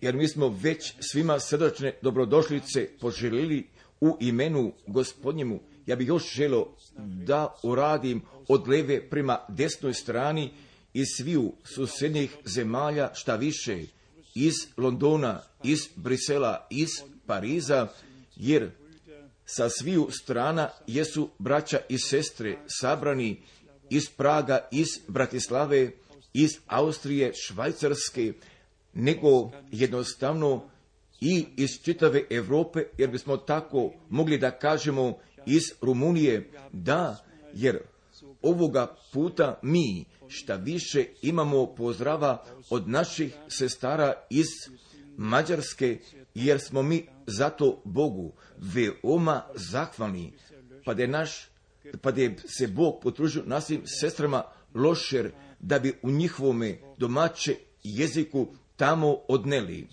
jer mi smo već svima srdačne dobrodošlice poželili u imenu gospodnjemu. Ja bih još želo da uradim od leve prema desnoj strani iz sviju susjednih zemalja šta više iz Londona, iz Brisela, iz Pariza, jer sa sviju strana jesu braća i sestre sabrani iz Praga, iz Bratislave, iz Austrije, Švajcarske, nego jednostavno i iz čitave Europe, jer bismo tako mogli da kažemo iz Rumunije, da, jer ovoga puta mi šta više imamo pozdrava od naših sestara iz Mađarske, jer smo mi zato Bogu veoma zahvalni, pa da je naš, pa da je se Bog potružio nasim sestrama lošer, da bi u njihovome domaće jeziku tamo odneli.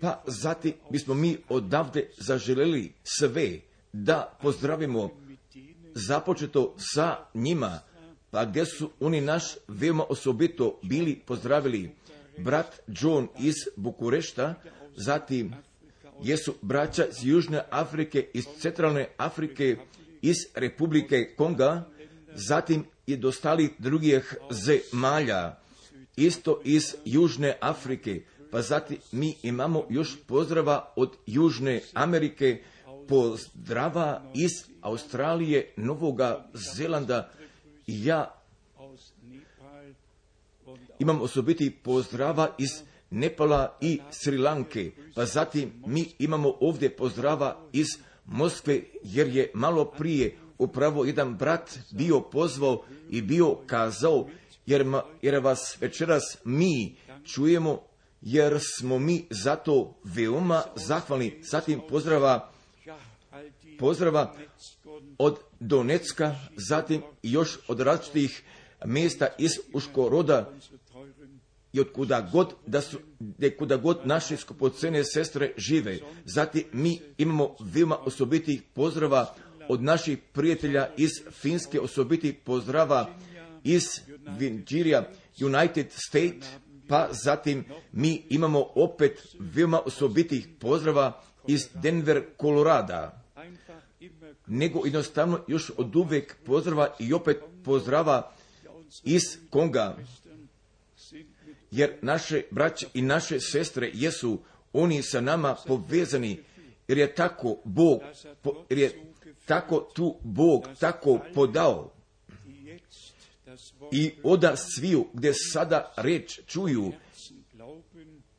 Pa zatim bismo mi odavde zaželjeli sve da pozdravimo započeto sa njima, pa gdje su oni naš veoma osobito bili pozdravili brat John iz Bukurešta, zatim jesu braća iz Južne Afrike, iz Centralne Afrike, iz Republike Konga, zatim i dostali drugih zemalja, isto iz Južne Afrike, pa zatim mi imamo još pozdrava od Južne Amerike, pozdrava iz Australije, Novoga Zelanda. Ja imam osobiti pozdrava iz Nepala i Sri Lanke, pa zatim mi imamo ovdje pozdrava iz Moskve, jer je malo prije upravo jedan brat bio pozvao i bio kazao, jer, ma, jer vas večeras mi čujemo, jer smo mi zato veoma zahvalni. Zatim pozdrava, pozdrava od Donecka, zatim još od različitih mjesta iz Uškoroda i od kuda god, da su, de kuda god naše skupocene sestre žive. Zatim mi imamo veoma osobitih pozdrava od naših prijatelja iz Finske, osobitih pozdrava iz Virginia, United State, pa zatim mi imamo opet veoma osobitih pozdrava iz Denver, Kolorada. Nego jednostavno još od uvek pozdrava i opet pozdrava iz Konga, jer naše braće i naše sestre jesu oni sa nama povezani, jer je tako Bog, jer je tako tu Bog tako podao. I oda sviju gdje sada reč čuju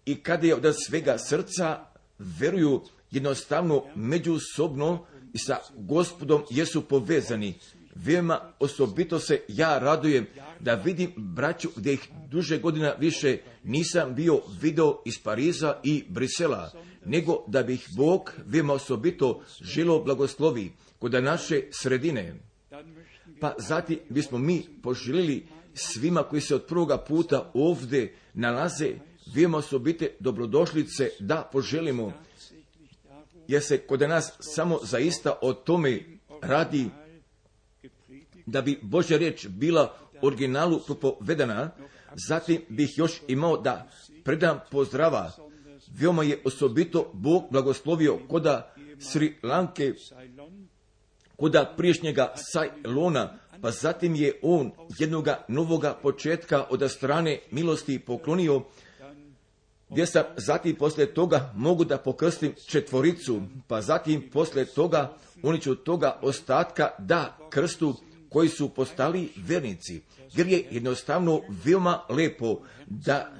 i kada je od svega srca veruju jednostavno međusobno i sa gospodom jesu povezani. Veoma osobito se ja radujem da vidim braću gdje ih duže godina više nisam bio video iz Pariza i Brisela, nego da bih Bog veoma osobito želo blagoslovi kod naše sredine. Pa zatim bismo mi poželjeli svima koji se od prvoga puta ovdje nalaze veoma osobite dobrodošlice da poželimo, jer se kod nas samo zaista o tome radi da bi Božja riječ bila originalu propovedana, zatim bih još imao da predam pozdrava. Veoma je osobito Bog blagoslovio koda Sri Lanke, koda priješnjega Sajlona, pa zatim je on jednoga novoga početka od strane milosti poklonio, gdje sam zatim poslije toga mogu da pokrstim četvoricu, pa zatim poslije toga oni ću toga ostatka da krstu koji su postali vernici. Jer je jednostavno veoma lepo da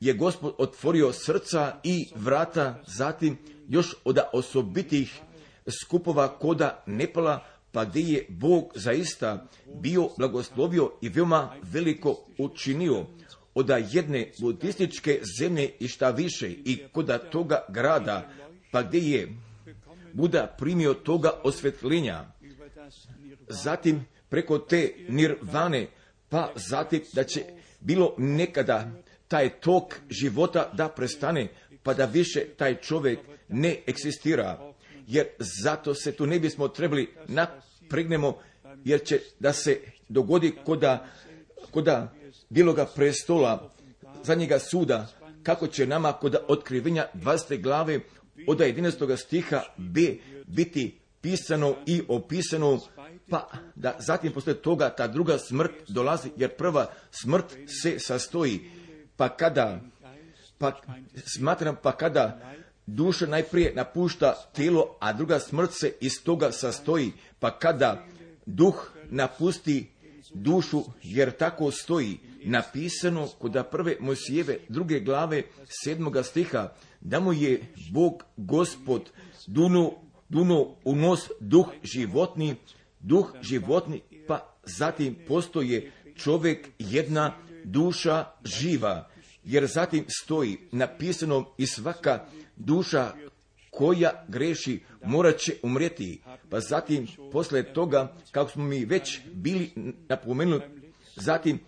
je gospod otvorio srca i vrata, zatim još od osobitih skupova koda Nepala, pa gdje je Bog zaista bio blagoslovio i veoma veliko učinio od jedne budističke zemlje i šta više i koda toga grada, pa gdje je Buda primio toga osvetljenja zatim preko te nirvane, pa zatim da će bilo nekada taj tok života da prestane, pa da više taj čovjek ne eksistira. Jer zato se tu ne bismo trebali napregnemo, jer će da se dogodi koda koda bijeloga prestola, zadnjega suda, kako će nama kod otkrivenja 20. glave od 11. stiha B biti pisano i opisano, pa da zatim posle toga ta druga smrt dolazi, jer prva smrt se sastoji, pa kada, pa smatram, pa kada duša najprije napušta tijelo, a druga smrt se iz toga sastoji, pa kada duh napusti dušu, jer tako stoji napisano kod prve Mojsijeve druge glave sedmoga stiha, da mu je Bog gospod duno, duno u nos duh životni, duh životni, pa zatim postoje čovjek jedna duša živa, jer zatim stoji napisano i svaka duša koja greši morat će umrijeti. Pa zatim, posle toga, kako smo mi već bili napomenuli, zatim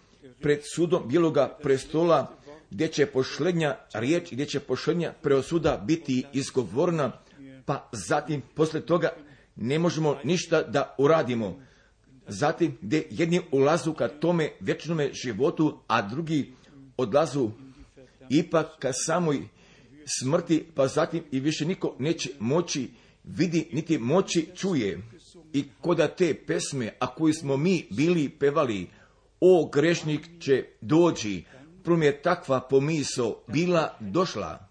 pred sudom bijeloga prestola, gdje će pošlednja riječ, gdje će pošlednja preosuda biti izgovorna, pa zatim, posle toga, ne možemo ništa da uradimo. Zatim, gdje jedni ulazu ka tome vječnome životu, a drugi odlazu ipak ka samoj smrti, pa zatim i više niko neće moći vidi, niti moći čuje. I koda te pesme, a koji smo mi bili pevali, o grešnik će doći, prom je takva pomiso bila došla,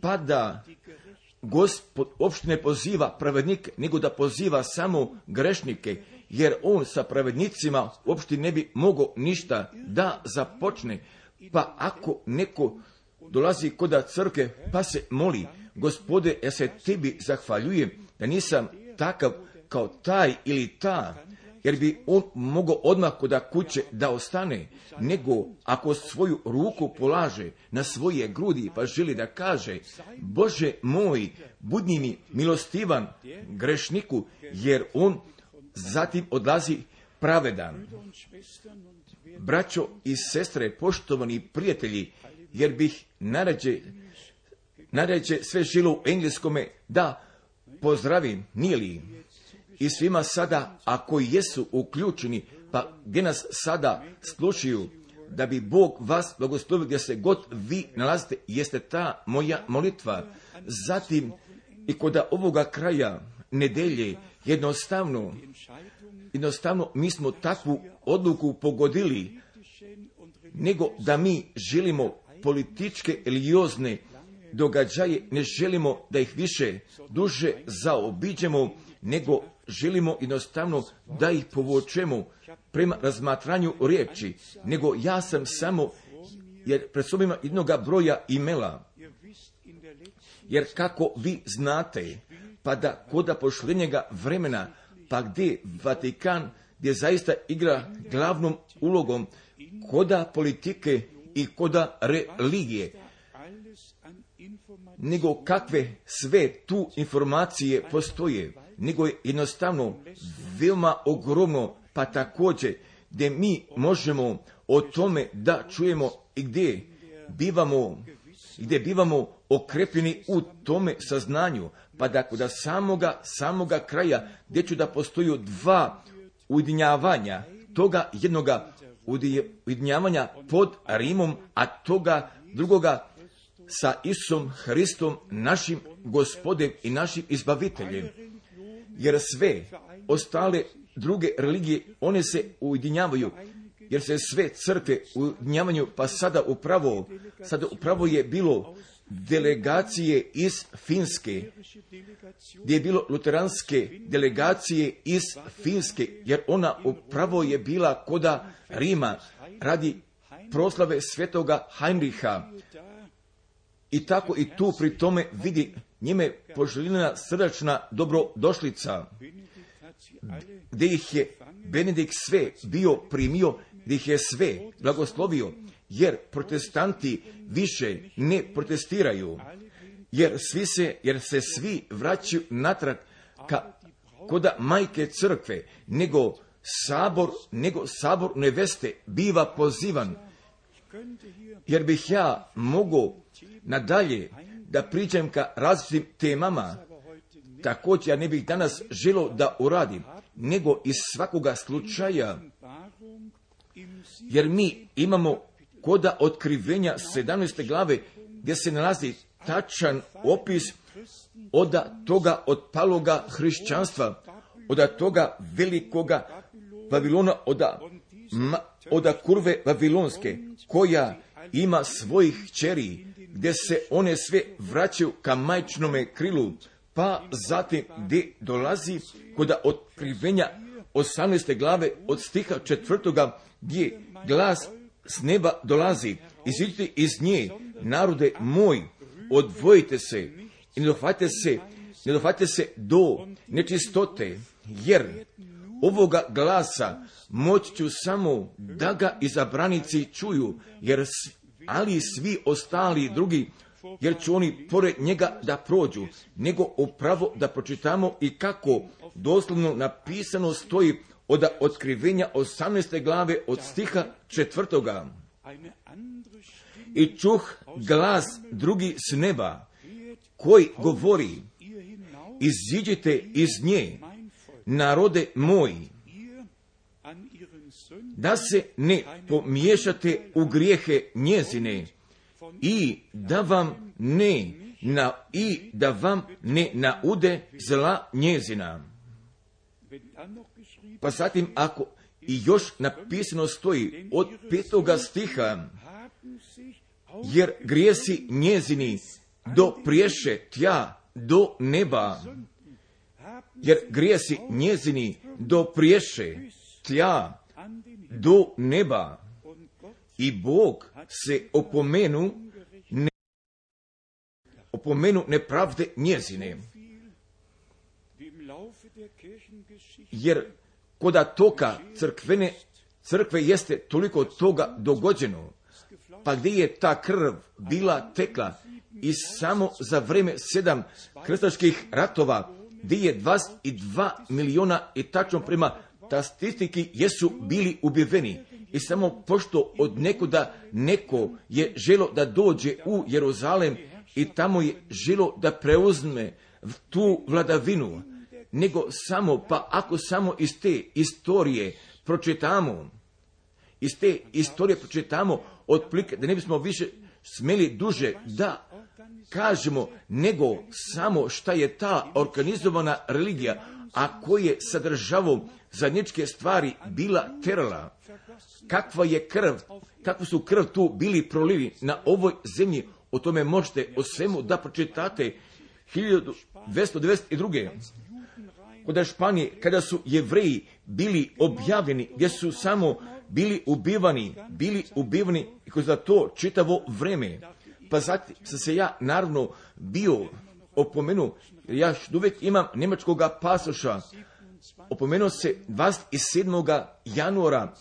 pa da gospod uopšte ne poziva pravednike, nego da poziva samo grešnike, jer on sa pravednicima uopšte ne bi mogao ništa da započne. Pa ako neko dolazi koda crke pa se moli, gospode, ja se tebi zahvaljujem da nisam takav kao taj ili ta, jer bi on mogao odmah koda kuće da ostane, nego ako svoju ruku polaže na svoje grudi pa želi da kaže, Bože moj, budni mi milostivan grešniku, jer on zatim odlazi pravedan. Braćo i sestre, poštovani prijatelji, jer bih naređe, naređe sve žilo u engleskome da pozdravim, nije li? I svima sada, ako jesu uključeni, pa gdje nas sada slušaju, da bi Bog vas blagoslovio gdje se god vi nalazite, jeste ta moja molitva. Zatim, i kod ovoga kraja nedelje, jednostavno, jednostavno mi smo takvu odluku pogodili, nego da mi želimo političke religiozne događaje, ne želimo da ih više duže zaobiđemo, nego želimo jednostavno da ih povučemo prema razmatranju riječi, nego ja sam samo, jer pred sobima jednoga broja imela, jer kako vi znate, pa da koda pošljenjega vremena, pa gdje Vatikan, gdje zaista igra glavnom ulogom, koda politike i koda religije, nego kakve sve tu informacije postoje, nego je jednostavno veoma ogromno, pa također gdje mi možemo o tome da čujemo i gdje bivamo, gdje bivamo okrepljeni u tome saznanju, pa da kod samoga, samoga kraja, gdje ću da postoju dva ujedinjavanja, toga jednoga ujedinjavanja pod Rimom, a toga drugoga sa Isom Hristom, našim gospodem i našim izbaviteljem. Jer sve ostale druge religije, one se ujedinjavaju, jer se sve crkve ujedinjavaju, pa sada upravo, sada upravo je bilo delegacije iz Finske, gdje je bilo luteranske delegacije iz Finske, jer ona upravo je bila koda Rima radi proslave svetoga Heinricha. I tako i tu pri tome vidi njime poželjena srdačna dobrodošlica, gdje ih je Benedikt sve bio primio, gdje ih je sve blagoslovio, jer protestanti više ne protestiraju, jer svi se, jer se svi vraćaju natrag ka koda majke crkve, nego sabor, nego sabor neveste biva pozivan, jer bih ja mogao nadalje da pričam ka različitim temama, također ja ne bih danas želo da uradim, nego iz svakoga slučaja. Jer mi imamo koda otkrivenja 17. glave gdje se nalazi tačan opis od toga otpaloga hrišćanstva, od toga velikoga Vavilona, od, od kurve Vavilonske, koja ima svojih čeri, gdje se one sve vraćaju ka majčnome krilu, pa zatim gdje dolazi kod otkrivenja 18. glave od stiha četvrtoga gdje glas s neba dolazi. Iziđite iz nje, narode moj, odvojite se i ne dohvatite se, ne dohvatite se do nečistote, jer ovoga glasa moći ću samo da ga izabranici čuju, jer ali svi ostali drugi, jer će oni pored njega da prođu, nego upravo da pročitamo i kako doslovno napisano stoji od otkrivenja 18. glave od stiha četvrtoga. I čuh glas drugi s neba, koji govori, iziđite iz nje, narode moji, da se ne pomiješate u grijehe njezine i da vam ne na, i da vam ne naude zla njezina. Pa zatim ako i još napisano stoji od petoga stiha, jer grijesi njezini do priješe tja do neba, jer grijesi njezini do priješe tja do neba i Bog se opomenu ne, opomenu nepravde njezine. Jer koda toka crkvene crkve jeste toliko toga dogođeno, pa gdje je ta krv bila tekla i samo za vreme sedam krstačkih ratova, gdje je 22 miliona i tačno prema statistiki jesu bili ubiveni. I samo pošto od nekuda neko je želo da dođe u Jeruzalem i tamo je želo da preuzme tu vladavinu, nego samo, pa ako samo iz te istorije pročitamo, iz te istorije pročitamo otplike, da ne bismo više smeli duže da kažemo, nego samo šta je ta organizovana religija, a koje je sadržavo zadnjičke stvari bila terala, kakva je krv, kakvu su krv tu bili prolivi na ovoj zemlji, o tome možete o svemu da pročitate 1292. Kod Španije, kada su jevreji bili objavljeni, gdje su samo bili ubivani, bili ubivani i kroz to čitavo vreme. Pa zatim sam se ja naravno bio opomenuo, ja još uvijek imam njemačkog pasoša, opomenuo se 27. januara,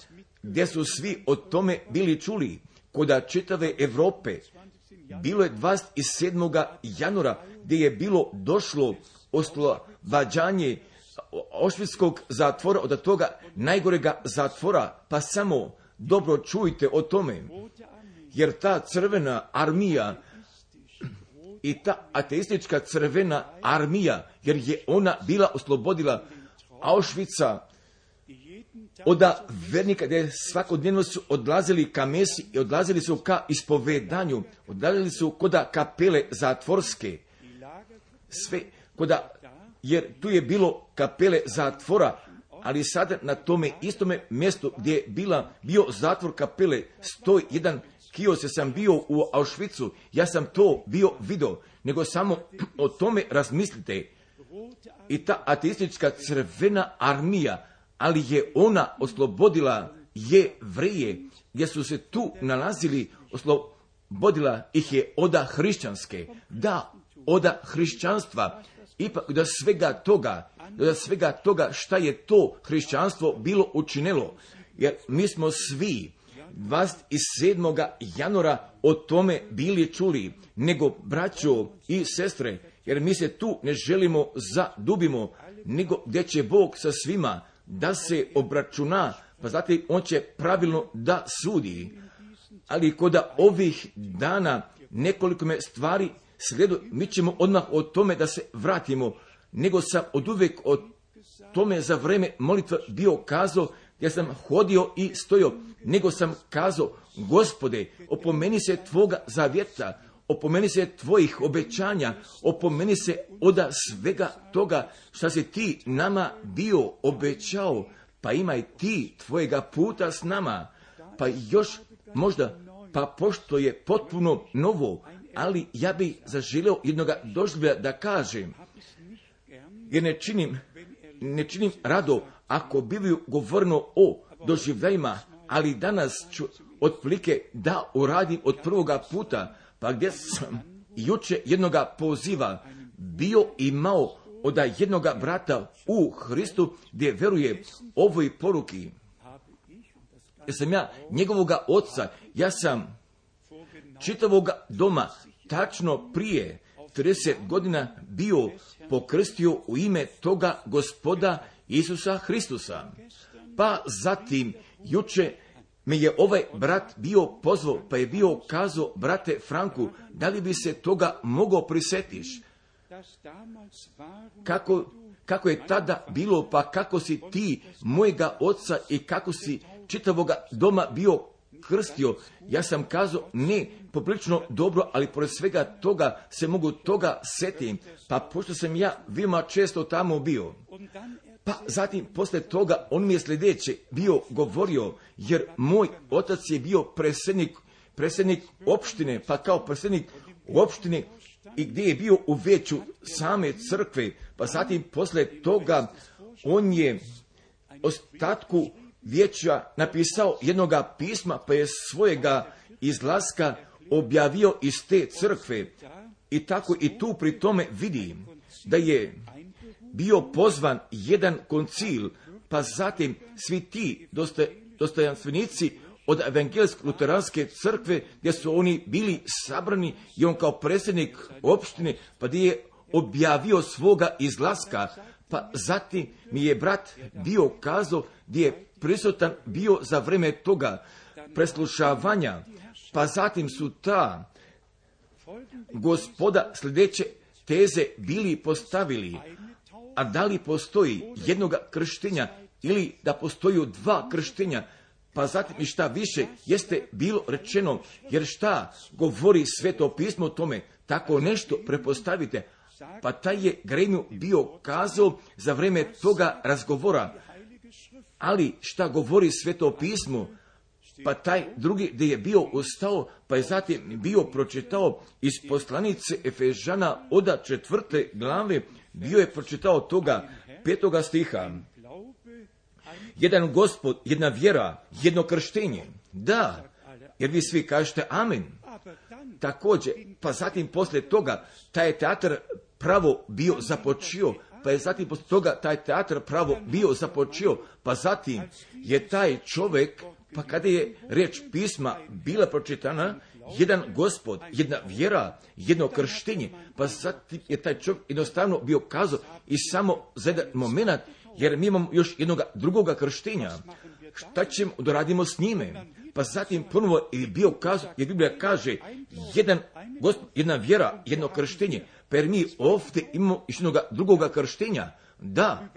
gdje su svi o tome bili čuli, koda čitave Europe, bilo je 27. januara, gdje je bilo došlo oslobađanje ošvitskog zatvora, od toga najgorega zatvora, pa samo dobro čujte o tome, jer ta crvena armija i ta ateistička crvena armija, jer je ona bila oslobodila Auschwitza od vernika gdje svakodnevno su odlazili ka mesi i odlazili su ka ispovedanju, odlazili su koda kapele zatvorske, sve koda, jer tu je bilo kapele zatvora, ali sada na tome istome mjestu gdje je bila, bio zatvor kapele, stoj jedan kios sam bio u Auschwitzu, ja sam to bio video, nego samo o tome razmislite. I ta ateistička crvena armija, ali je ona oslobodila je vrije, gdje su se tu nalazili, oslobodila ih je oda hrišćanske. Da, oda hrišćanstva, ipak da svega toga, da svega toga šta je to hrišćanstvo bilo učinilo, jer mi smo svi 27. januara o tome bili čuli, nego braćo i sestre, jer mi se tu ne želimo zadubimo, nego gdje će Bog sa svima da se obračuna, pa zatim on će pravilno da sudi. Ali kod ovih dana nekoliko me stvari slijedu, mi ćemo odmah o tome da se vratimo, nego sam od uvijek o tome za vreme molitva bio kazao gdje sam hodio i stojio, nego sam kazao, gospode, opomeni se tvoga zavjeta, opomeni se tvojih obećanja, opomeni se od svega toga što si ti nama bio obećao, pa imaj ti tvojega puta s nama, pa još možda, pa pošto je potpuno novo, ali ja bi zaželio jednoga doživlja da kažem, jer ne činim, ne činim rado ako bi govorno o doživljajima, ali danas ću otprilike da uradim od prvoga puta, pa gdje sam juče jednoga poziva bio imao od jednoga brata u Hristu gdje veruje ovoj poruki. Jer sam ja njegovoga oca, ja sam čitavoga doma tačno prije 30 godina bio pokrstio u ime toga gospoda Isusa Hristusa. Pa zatim, juče me je ovaj brat bio pozvao, pa je bio kazao, brate Franku, da li bi se toga mogao prisetiš? Kako, kako je tada bilo, pa kako si ti mojega oca i kako si čitavoga doma bio krstio, ja sam kazao ne, poprilično dobro, ali pored svega toga se mogu toga setim, pa pošto sam ja veoma često tamo bio. Pa zatim, posle toga, on mi je sljedeće bio govorio, jer moj otac je bio predsjednik, predsjednik opštine, pa kao predsjednik opštine i gdje je bio u veću same crkve, pa zatim posle toga on je ostatku vijeća napisao jednoga pisma, pa je svojega izlaska objavio iz te crkve. I tako i tu pri tome vidi da je bio pozvan jedan koncil, pa zatim svi ti dostojanstvenici od evangelske luteranske crkve gdje su oni bili sabrani i on kao predsjednik opštine pa gdje je objavio svoga izlaska pa zatim mi je brat bio kazao gdje je prisutan bio za vrijeme toga preslušavanja pa zatim su ta gospoda sljedeće teze bili postavili. A da li postoji jednoga krštenja ili da postoju dva krštenja, pa zatim i šta više jeste bilo rečeno, jer šta govori sveto pismo o tome, tako nešto prepostavite, pa taj je Gremio bio kazao za vrijeme toga razgovora, ali šta govori sveto pismo, pa taj drugi gdje je bio ustao, pa je zatim bio pročitao iz poslanice Efežana oda četvrte glave, bio je pročitao toga petoga stiha. Jedan gospod, jedna vjera, jedno krštenje. Da, jer vi svi kažete amen. Također, pa zatim poslije toga, taj je teatr pravo bio započio, pa je zatim poslije toga taj teatr pravo bio započio, pa zatim je taj čovjek, pa kada je reč pisma bila pročitana, jedan gospod, jedna vjera, jedno krštenje, pa zatim je taj čovjek jednostavno bio kazao i samo za jedan moment, jer mi imamo još jednog drugoga krštenja. Šta ćemo da radimo s njime? Pa zatim ponovo je bio kazao, jer Biblija kaže, jedan gospod, jedna vjera, jedno krštenje, pa jer mi ovdje imamo još jednog drugoga krštenja. Da,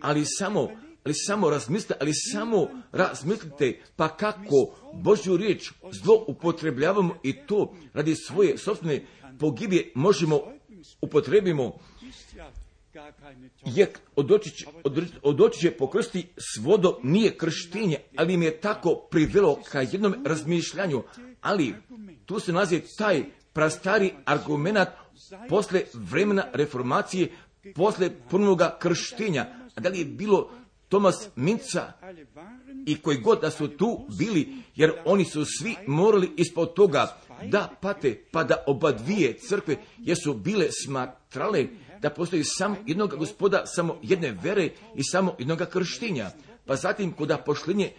ali samo ali samo razmislite, ali samo razmislite pa kako Božju riječ zlo upotrebljavamo i to radi svoje sobstvene pogibije možemo upotrebimo jer odoći će pokrsti s vodom nije krštenje, ali im je tako privelo ka jednom razmišljanju, ali tu se nalazi taj prastari argument posle vremena reformacije, posle punoga krštenja. A da li je bilo Tomas Minca i koji god da su tu bili, jer oni su svi morali ispod toga da pate, pa da oba dvije crkve, jesu bile smatrale da postoji samo jednog gospoda, samo jedne vere i samo jednog krštinja. Pa zatim, kuda pošlinje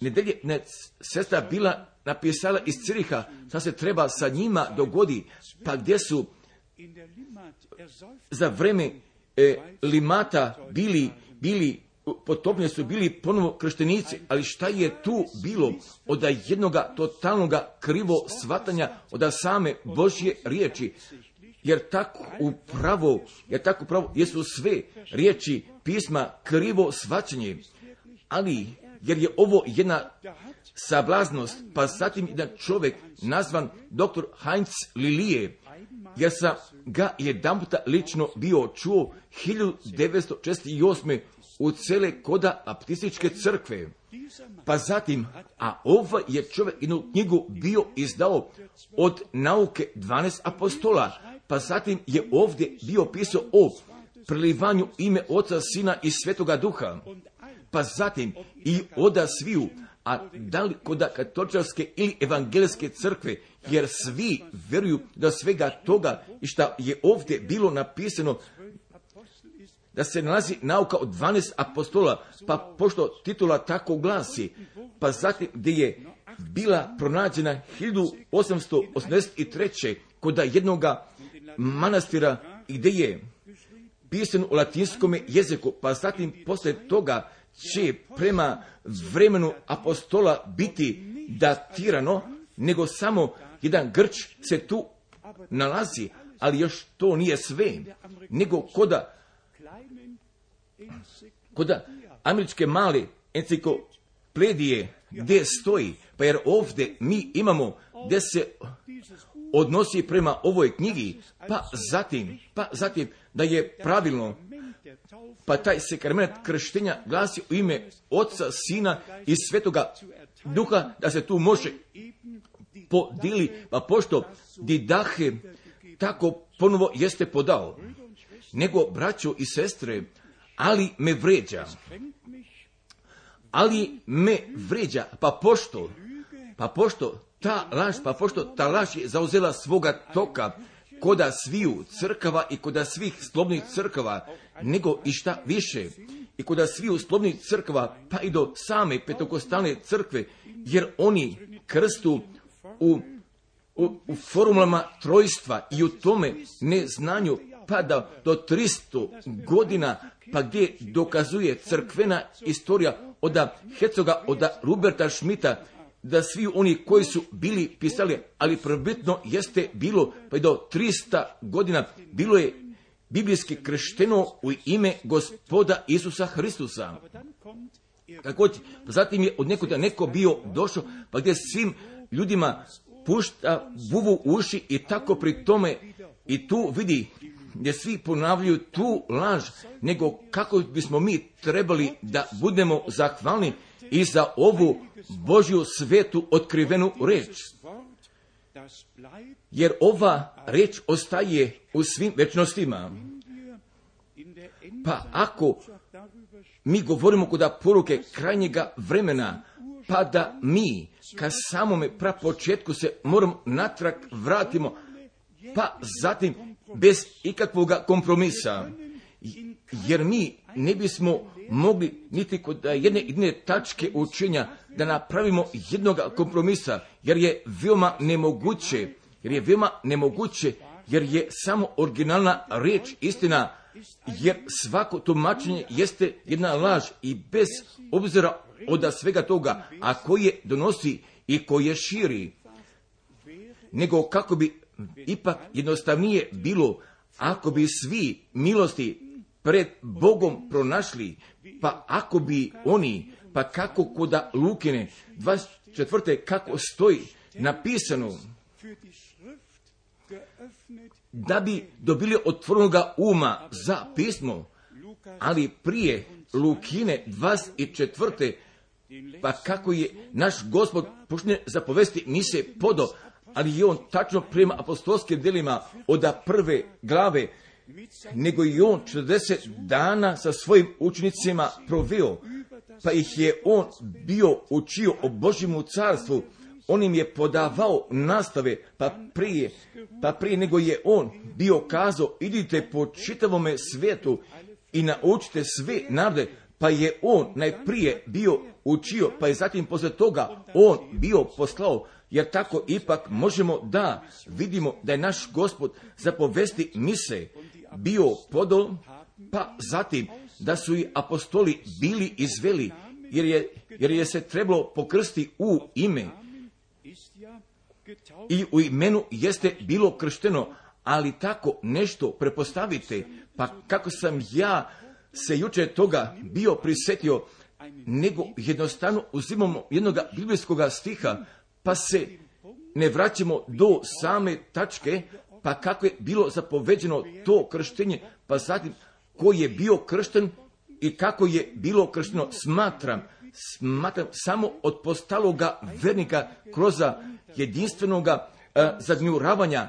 nedelje ne, sestra bila napisala iz Ciriha, šta se treba sa njima dogodi, pa gdje su za vreme e, limata bili, bili potopljeni su bili ponovo krštenici, ali šta je tu bilo od jednoga totalnoga krivo svatanja od same Božje riječi? Jer tako upravo, jer tako upravo jesu sve riječi pisma krivo svaćanje, ali jer je ovo jedna sablaznost, pa zatim jedan čovjek nazvan dr. Heinz Lilije, jer sam ga jedan puta lično bio čuo 1968. u cele koda aptističke crkve. Pa zatim, a ovaj je čovjek jednu knjigu bio izdao od nauke 12 apostola, pa zatim je ovdje bio pisao o prelivanju ime Oca, Sina i Svetoga Duha, pa zatim i oda sviju, a da li kod katoličarske ili evangelske crkve, jer svi vjeruju da svega toga i šta je ovdje bilo napisano da se nalazi nauka od 12 apostola, pa pošto titula tako glasi, pa zatim gdje je bila pronađena 1883. kod jednoga manastira gdje je pisan u latinskom jeziku, pa zatim poslije toga će prema vremenu apostola biti datirano, nego samo jedan grč se tu nalazi, ali još to nije sve, nego koda, koda američke male enciklopedije gdje stoji, pa jer ovdje mi imamo gdje se odnosi prema ovoj knjigi, pa zatim, pa zatim da je pravilno, pa taj sakrament krštenja glasi u ime Oca, Sina i Svetoga Duha, da se tu može podili, pa pošto didahe tako ponovo jeste podao, nego braćo i sestre, ali me vređa. Ali me vređa, pa pošto, pa pošto ta laž, pa pošto ta laž je zauzela svoga toka, koda sviju crkava i koda svih slobnih crkava, nego i šta više, i koda sviju slobnih crkava, pa i do same petokostalne crkve, jer oni krstu u, u, u formulama trojstva i u tome neznanju pada do 300 godina, pa gdje dokazuje crkvena istorija od Hecoga, od Ruberta Schmidta, da svi oni koji su bili pisali, ali prvitno jeste bilo, pa i do 300 godina, bilo je biblijski kršteno u ime gospoda Isusa Hristusa. Također, zatim je od nekuda neko bio došao, pa gdje svim ljudima pušta buvu uši i tako pri tome i tu vidi gdje svi ponavljaju tu laž, nego kako bismo mi trebali da budemo zahvalni i za ovu Božju svetu otkrivenu reč. Jer ova reč ostaje u svim večnostima. Pa ako mi govorimo kod poruke krajnjega vremena, pa da mi ka samome prapočetku se moramo natrag vratimo, pa zatim bez ikakvog kompromisa. Jer mi ne bismo mogli niti kod jedne jedne tačke učenja da napravimo jednog kompromisa, jer je veoma nemoguće, jer je veoma nemoguće, jer je samo originalna riječ istina, jer svako tumačenje jeste jedna laž i bez obzira od svega toga, a koje donosi i koje širi, nego kako bi ipak jednostavnije bilo ako bi svi milosti pred Bogom pronašli, pa ako bi oni, pa kako koda Lukine, 24. kako stoji napisano, da bi dobili otvornoga uma za pismo, ali prije Lukine 24. pa kako je naš gospod počne zapovesti, mi se podo, ali je on tačno prema apostolskim delima od prve glave nego i on 40 dana sa svojim učenicima proveo, pa ih je on bio učio o Božjemu carstvu, on im je podavao nastave, pa prije, pa prije nego je on bio kazao, idite po čitavome svijetu i naučite sve narode, pa je on najprije bio učio, pa je zatim posle toga on bio poslao, jer tako ipak možemo da vidimo da je naš gospod zapovesti mise bio podol, pa zatim da su i apostoli bili izveli, jer je, jer je se trebalo pokrsti u ime. I u imenu jeste bilo kršteno, ali tako nešto prepostavite, pa kako sam ja se juče toga bio prisetio, nego jednostavno uzimamo jednog biblijskog stiha, pa se ne vraćamo do same tačke, pa kako je bilo zapoveđeno to krštenje, pa zatim ko je bio kršten i kako je bilo kršteno, smatram, smatram samo od postaloga vernika kroz jedinstvenoga e, zagnjuravanja,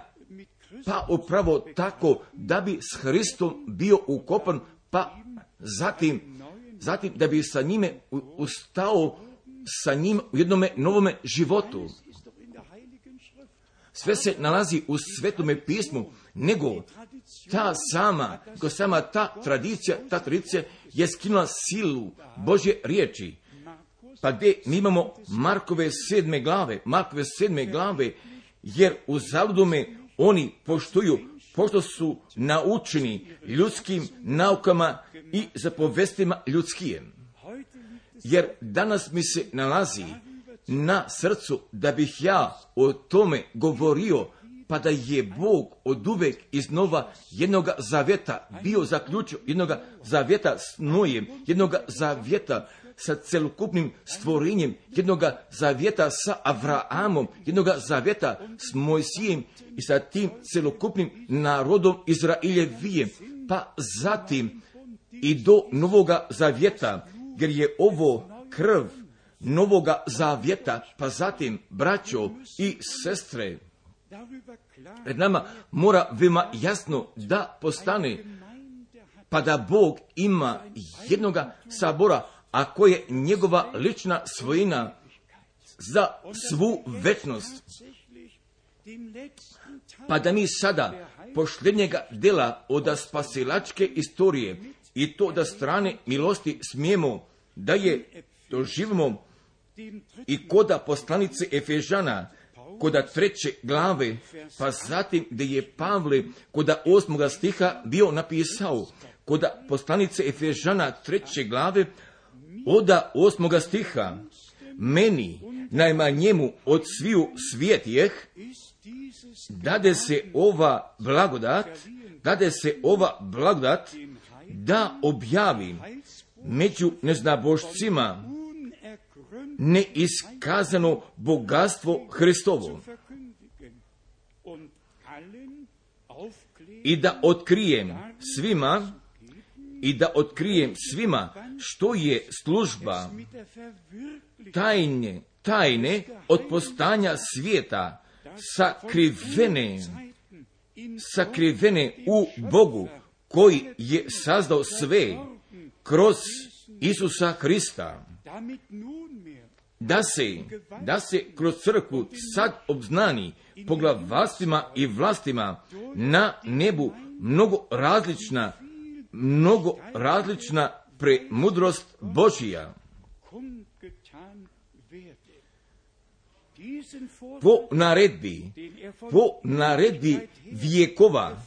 pa upravo tako da bi s Hristom bio ukopan, pa zatim, zatim da bi sa njime ustao sa njim u jednome novome životu. Sve se nalazi u svetome pismu, nego ta sama, ko sama ta tradicija, ta tradicija je skinula silu Božje riječi. Pa gdje mi imamo Markove sedme glave, Markove sedme glave, jer u zavudome oni poštuju, pošto su naučeni ljudskim naukama i zapovestima ljudskim. Jer danas mi se nalazi na srcu da bih ja o tome govorio, pa da je Bog od uvek iznova jednog zavjeta bio zaključio, jednog zavjeta s Nojem, jednog zavjeta sa celokupnim stvorenjem, jednog zavjeta sa Avraamom, jednog zavjeta s Mojsijem i sa tim celokupnim narodom Izraeljevijem, pa zatim i do novoga zavjeta, jer je ovo krv novoga zavjeta, pa zatim braćo i sestre, pred nama mora veoma jasno da postane, pa da Bog ima jednoga sabora, a ko je njegova lična svojina za svu večnost. Pa da mi sada pošljednjega dela od spasilačke istorije i to da strane milosti smijemo da je doživimo i koda poslanice Efežana, koda treće glave, pa zatim gdje je Pavle koda osmoga stiha bio napisao, koda poslanice Efežana treće glave, oda osmoga stiha, meni, najmanjemu od sviju svijetijeh, dade se ova blagodat, dade se ova blagodat da objavim među neznabošcima neiskazano bogatstvo Hristovo i da otkrijem svima i da otkrijem svima što je služba tajne, tajne od postanja svijeta sakrivene, sakrivene u Bogu koji je sazdao sve kroz Isusa Hrista da se, da se kroz crkvu sad obznani poglavastvima i vlastima na nebu mnogo različna, mnogo različna premudrost Božija. Po naredbi, po naredbi vijekova,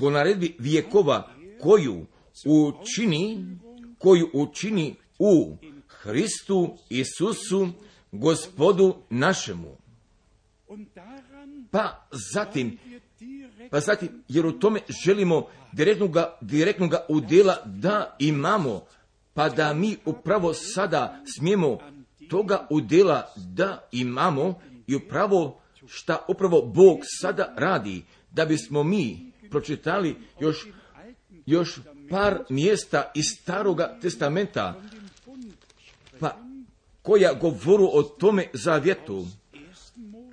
po naredbi vijekova koju učini, koju učini u Hristu Isusu, gospodu našemu. Pa zatim, pa zatim, jer u tome želimo direktnoga, direktnoga udjela da imamo, pa da mi upravo sada smijemo toga udjela da imamo i upravo šta upravo Bog sada radi, da bismo mi pročitali još, još par mjesta iz staroga testamenta, pa koja govoru o tome zavjetu?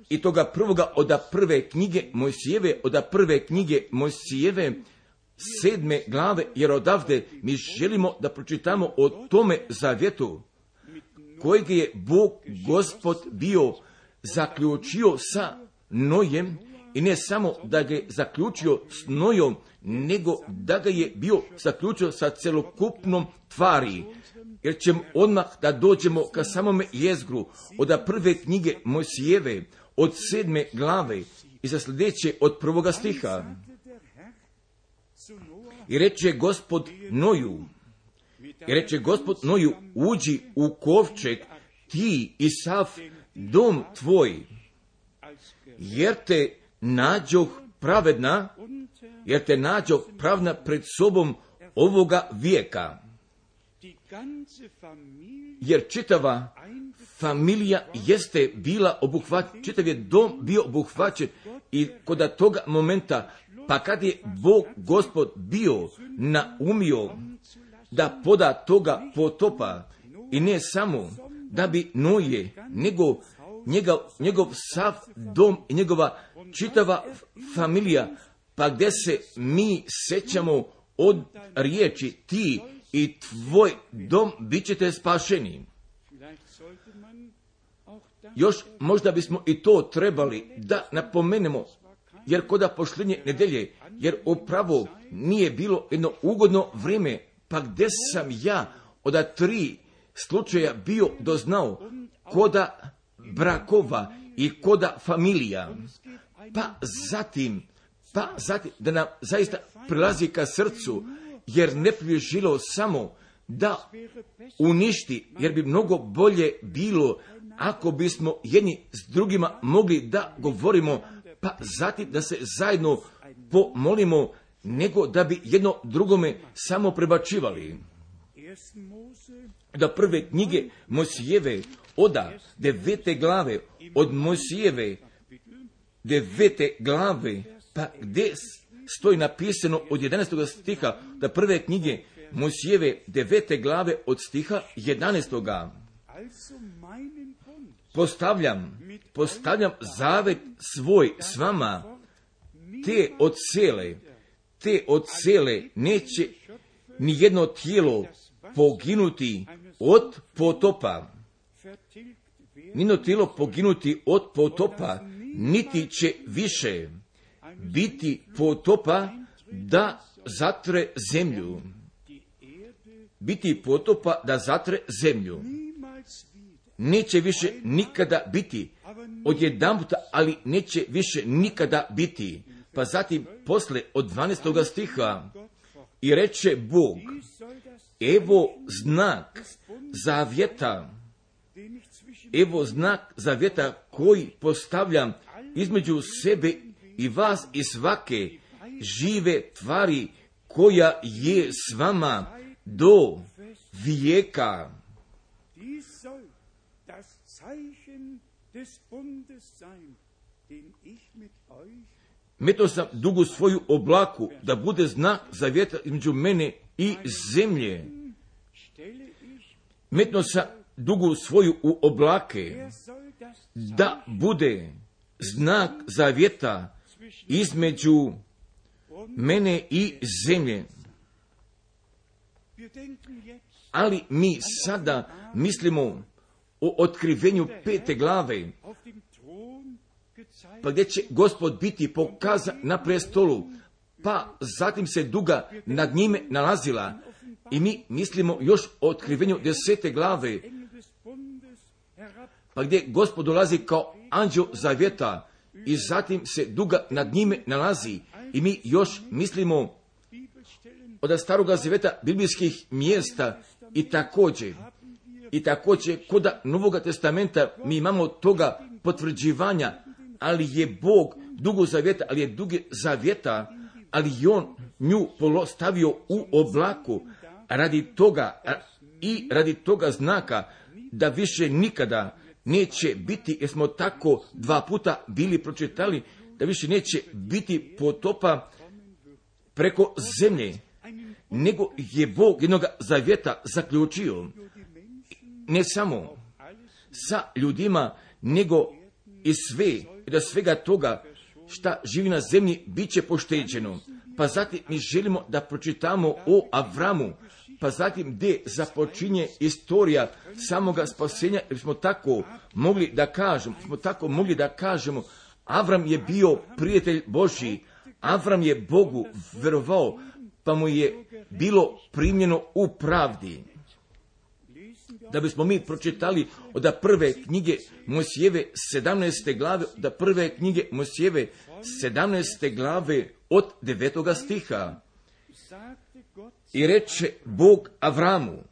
I toga prvoga od prve knjige Mojsijeve, od prve knjige Mojsijeve, sedme glave, jer odavde mi želimo da pročitamo o tome zavjetu kojeg je Bog gospod bio zaključio sa Nojem i ne samo da ga je zaključio s Nojom, nego da ga je bio zaključio sa celokupnom tvari, jer ćemo odmah da dođemo ka samome jezgru od prve knjige Mojsijeve, od sedme glave i za sljedeće od prvoga stiha. I reče gospod Noju, i reče gospod Noju, uđi u kovčeg ti i sav dom tvoj, jer te nađoh pravedna, jer te nađoh pravna pred sobom ovoga vijeka. Jer čitava familija jeste bila obuhvaćena, čitav je dom bio obuhvaćen i kod toga momenta, pa kad je Bog gospod bio naumio da poda toga potopa i ne samo da bi Noje, nego njegov, njegov sav dom i njegova čitava familija, pa gdje se mi sećamo od riječi ti i tvoj dom bit ćete spašeni. Još možda bismo i to trebali da napomenemo, jer koda pošljenje nedelje, jer upravo nije bilo jedno ugodno vrijeme, pa gdje sam ja od tri slučaja bio doznao koda brakova i koda familija, pa zatim, pa zatim da nam zaista prilazi ka srcu, jer ne bi žilo samo da uništi, jer bi mnogo bolje bilo ako bismo jedni s drugima mogli da govorimo, pa zatim da se zajedno pomolimo, nego da bi jedno drugome samo prebačivali. Da prve knjige Mosijeve oda devete glave od Mosijeve devete glave, pa gdje stoji napisano od 11. stiha da prve knjige Mosijeve devete glave od stiha 11. Postavljam, postavljam zavet svoj s vama, te od cele, te od cele neće ni jedno tijelo poginuti od potopa. Nino tijelo poginuti od potopa, niti će više biti potopa da zatre zemlju. Biti potopa da zatre zemlju. Neće više nikada biti. Od puta, ali neće više nikada biti. Pa zatim posle od 12. stiha i reče Bog, evo znak zavjeta, evo znak zavjeta koji postavljam između sebe i vas i svake žive tvari koja je s vama do vijeka. Metno sam dugu svoju oblaku da bude znak zavjeta između mene i zemlje. Metno sam dugu svoju u oblake da bude znak zavjeta između mene i zemlje. Ali mi sada mislimo o otkrivenju pete glave, pa gdje će gospod biti pokazan na prestolu, pa zatim se duga nad njime nalazila i mi mislimo još o otkrivenju desete glave, pa gdje gospod dolazi kao anđeo zavjeta i zatim se duga nad njime nalazi. I mi još mislimo od staroga zavjeta biblijskih mjesta. I također i također kod Novoga testamenta mi imamo toga potvrđivanja, ali je Bog dugo zavjeta, ali je duge zavjeta, ali je on nju stavio u oblaku radi toga i radi toga znaka da više nikada neće biti, jer smo tako dva puta bili pročitali, da više neće biti potopa preko zemlje, nego je Bog jednog zavjeta zaključio ne samo sa ljudima, nego i sve, i da svega toga šta živi na zemlji bit će pošteđeno. Pa zatim mi želimo da pročitamo o Avramu, pa zatim gdje započinje istorija samoga spasenja, jer smo tako mogli da kažemo, smo tako mogli da kažemo, Avram je bio prijatelj Božji, Avram je Bogu verovao, pa mu je bilo primljeno u pravdi. Da bismo mi pročitali od prve knjige Mosijeve 17. glave, da prve knjige Mosijeve 17. glave od 9. stiha. I reče Bog Avramu,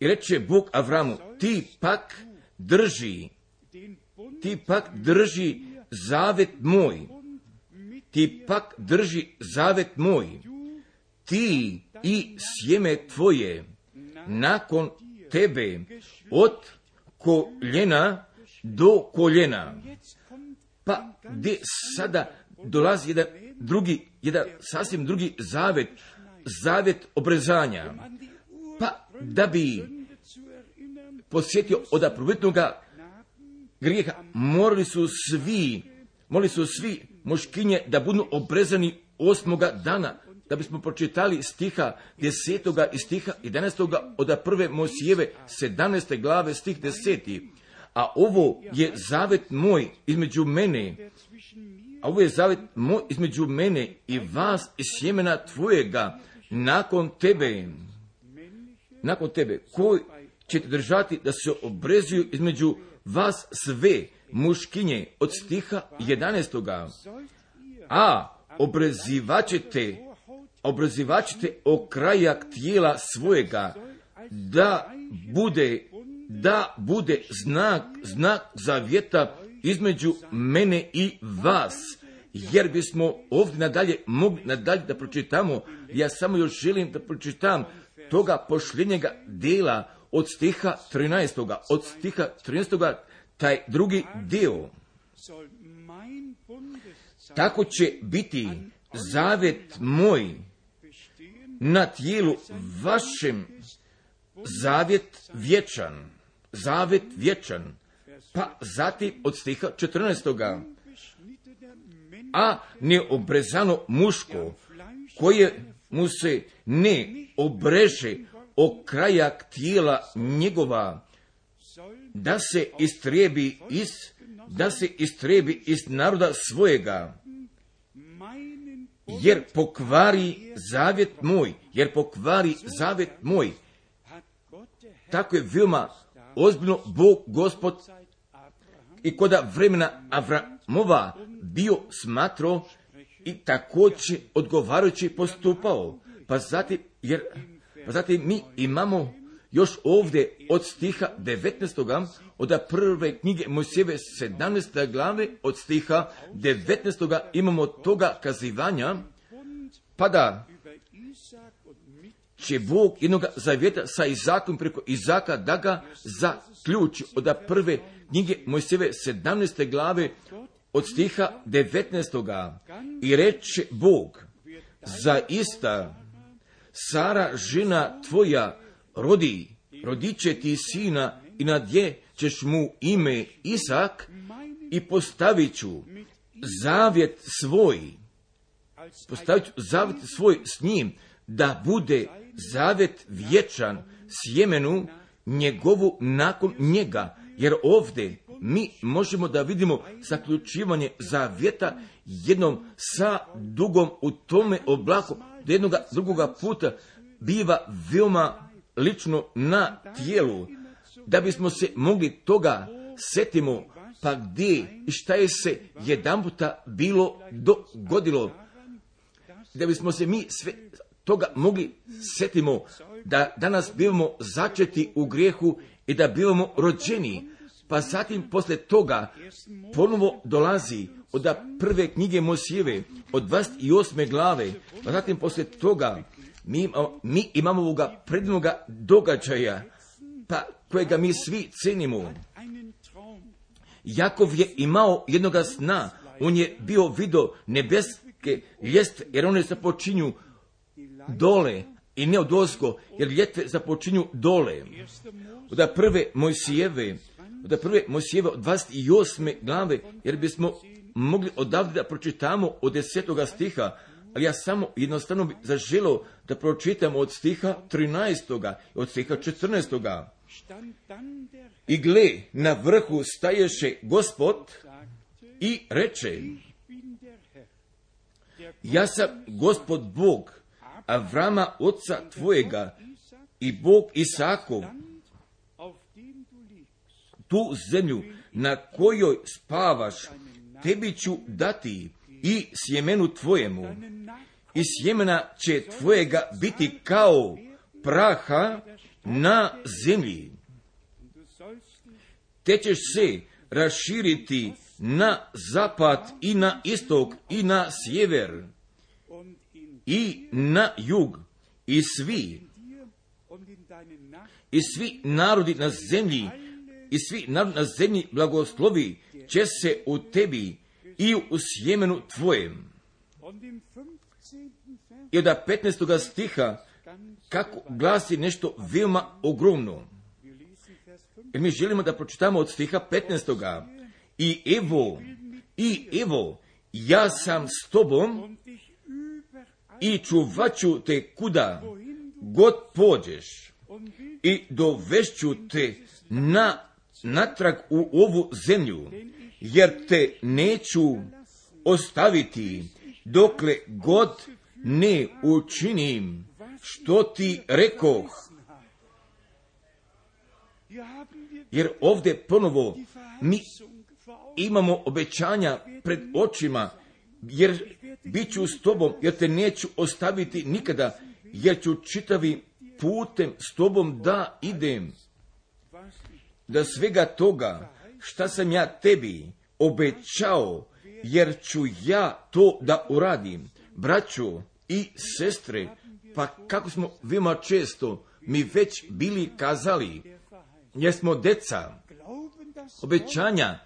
i reče Bog Avramu, ti pak drži, ti pak drži zavet moj, ti pak drži zavet moj, ti i sjeme tvoje nakon tebe od koljena do koljena. Pa gdje sada dolazi jedan drugi, jedan sasvim drugi zavet, zavet obrezanja. Pa da bi posjetio od prvotnoga grijeha, morali su svi, morali su svi muškinje da budu obrezani osmoga dana, da bismo pročitali stiha desetoga i stiha 11. od prve Mosijeve 17. glave stih deseti. A ovo je zavet moj između mene, a ovo je zavet moj između mene i vas i sjemena tvojega nakon tebe, nakon tebe, koji ćete držati da se obrezuju između vas sve muškinje? Od stiha 11. A obrezivaćete, obrezivaćete okrajak tijela svojega, da bude, da bude znak, znak zavjeta između mene i vas. Jer bismo ovdje nadalje mogli nadalje da pročitamo, ja samo još želim da pročitam toga pošljenjega dela od stiha 13. Od stiha 13. taj drugi dio. Tako će biti zavet moj na tijelu vašem zavjet vječan. Zavet vječan. Pa zatim od stiha 14. A neobrezano muško koje mu se ne obreže okrajak tijela njegova, da se istrebi iz, da se istrebi iz naroda svojega, jer pokvari zavjet moj, jer pokvari zavjet moj. Tako je veoma ozbiljno Bog gospod i koda vremena Avramova bio smatro i također odgovarajući postupao. Pa zatim, jer pa zatim mi imamo još ovdje od stiha 19. od prve knjige Mojsijeve 17. glave od stiha 19. imamo toga kazivanja, pa da će Bog jednog zavjeta sa Izakom preko Izaka da ga zaključi od prve knjige Mojsijeve 17. glave od stiha 19. I reče Bog, za ista Sara, žena tvoja, rodi, rodit će ti sina i nadje ćeš mu ime Isak i postavit ću zavjet svoj, postavit ću zavjet svoj s njim, da bude zavjet vječan sjemenu njegovu nakon njega, jer ovdje mi možemo da vidimo zaključivanje zavjeta jednom sa dugom u tome oblaku, do jednoga drugoga puta biva veoma lično na tijelu, da bismo se mogli toga setimo, pa gdje i šta je se jedan puta bilo dogodilo, da bismo se mi sve toga mogli setimo, da danas bivamo začeti u grijehu i da bivamo rođeni, pa zatim posle toga ponovo dolazi od prve knjige Mosijeve, od 28. glave, pa zatim posle toga mi, mi imamo ovoga prednoga događaja, pa kojega mi svi cenimo. Jakov je imao jednoga sna, on je bio vidio nebeske ljestve, jer one započinju dole i ne od jer ljetve započinju dole. Od prve Mojsijeve, od prve Mojsijeve od 28. glave, jer bismo mogli odavde da pročitamo od desetoga stiha, ali ja samo jednostavno bi zaželo da pročitam od stiha 13. od stiha 14. I gle, na vrhu staješe gospod i reče, ja sam gospod Bog, Avrama oca tvojega i Bog Isakov, tu zemlju na kojoj spavaš, tebi ću dati i sjemenu tvojemu. I sjemena će tvojega biti kao praha na zemlji. Te ćeš se raširiti na zapad i na istok i na sjever i na jug i svi i svi narodi na zemlji i svi narodi na zemlji blagoslovi će se u tebi i u sjemenu tvojem. und im 15. Vers I od 15. stiha kako glasi nešto veoma ogromno. wir lesen Vers 5 Jer mi želimo da pročitamo od stiha 15. I evo, i evo, ja sam s tobom i čuvaću te kuda god pođeš i dovešću te na natrag u ovu zemlju, jer te neću ostaviti dokle god ne učinim što ti wir Jer ovdje ponovo mi imamo obećanja pred očima, jer bit ću s tobom, jer te neću ostaviti nikada, jer ću čitavi putem s tobom da idem. Da svega toga šta sam ja tebi obećao, jer ću ja to da uradim. Braćo i sestre, pa kako smo veoma često mi već bili kazali, jer smo deca, obećanja,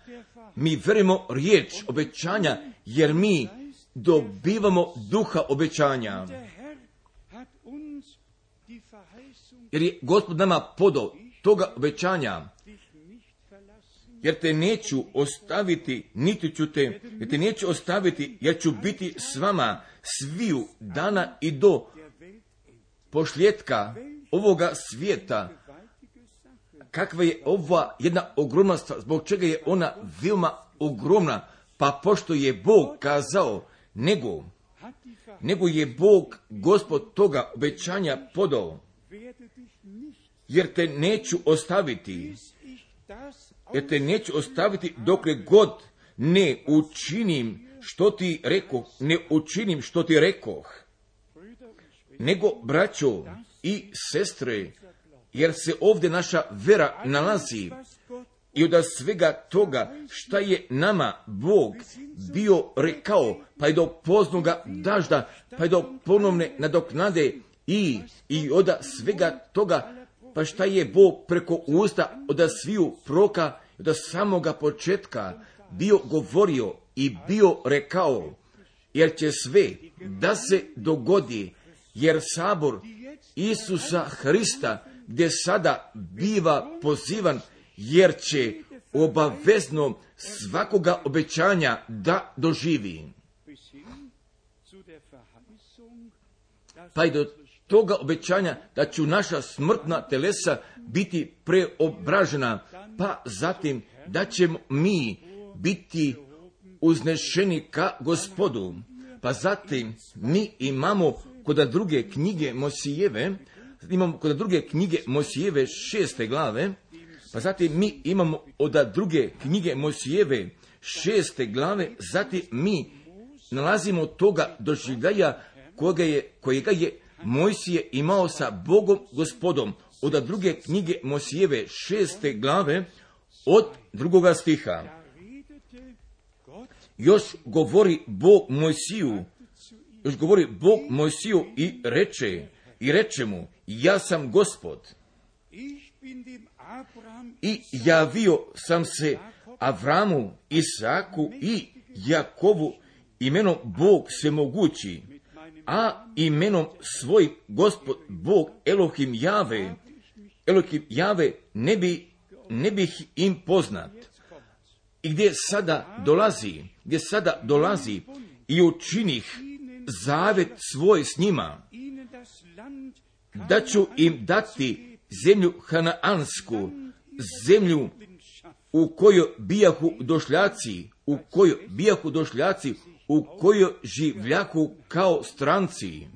mi verimo riječ obećanja, jer mi dobivamo duha obećanja. Jer je gospod nama podao toga obećanja, jer te neću ostaviti, niti ću te, jer te neću ostaviti, jer ću biti s vama sviju dana i do pošljetka ovoga svijeta. Kakva je ova jedna ogromna stvar, zbog čega je ona veoma ogromna, pa pošto je Bog kazao, nego, nego je Bog gospod toga obećanja podao, jer te neću ostaviti, jer te neću ostaviti dokle god ne učinim što ti rekoh, ne učinim što ti rekoh, nego braćo i sestre, jer se ovdje naša vera nalazi i od svega toga šta je nama Bog bio rekao, pa i do poznoga dažda, pa i do ponovne nadoknade i, i od svega toga, pa šta je Bog preko usta od sviju proka, od samoga početka bio govorio i bio rekao, jer će sve da se dogodi, jer sabor Isusa Hrista, gdje sada biva pozivan, jer će obavezno svakoga obećanja da doživi. Pa i do toga obećanja da će naša smrtna telesa biti preobražena, pa zatim da ćemo mi biti uznešeni ka gospodu. Pa zatim mi imamo kod druge knjige Mosijeve, imamo kod druge knjige Mosijeve šeste glave, pa zatim mi imamo od druge knjige Mosijeve šeste glave, zatim mi nalazimo toga doživljaja kojega je, kojega je Mojsije imao sa Bogom gospodom. Od druge knjige Mosijeve šeste glave od drugoga stiha. Još govori Bog Mojsiju, još govori Bog Mojsiju i reče, i reče mu, ja sam gospod. I javio sam se Avramu, Isaku i Jakovu imenom Bog mit meinem a imenom svoj gospod Bog Elohim Jave, Elohim Jave ne, bi, ne bih im poznat. I gdje sada dolazi, gdje sada dolazi i učinih zavet svoj s njima, da ću im dati zemlju Hanaansku, zemlju u kojoj bijahu došljaci, u kojoj bijahu došljaci, u kojoj življaku kao stranci.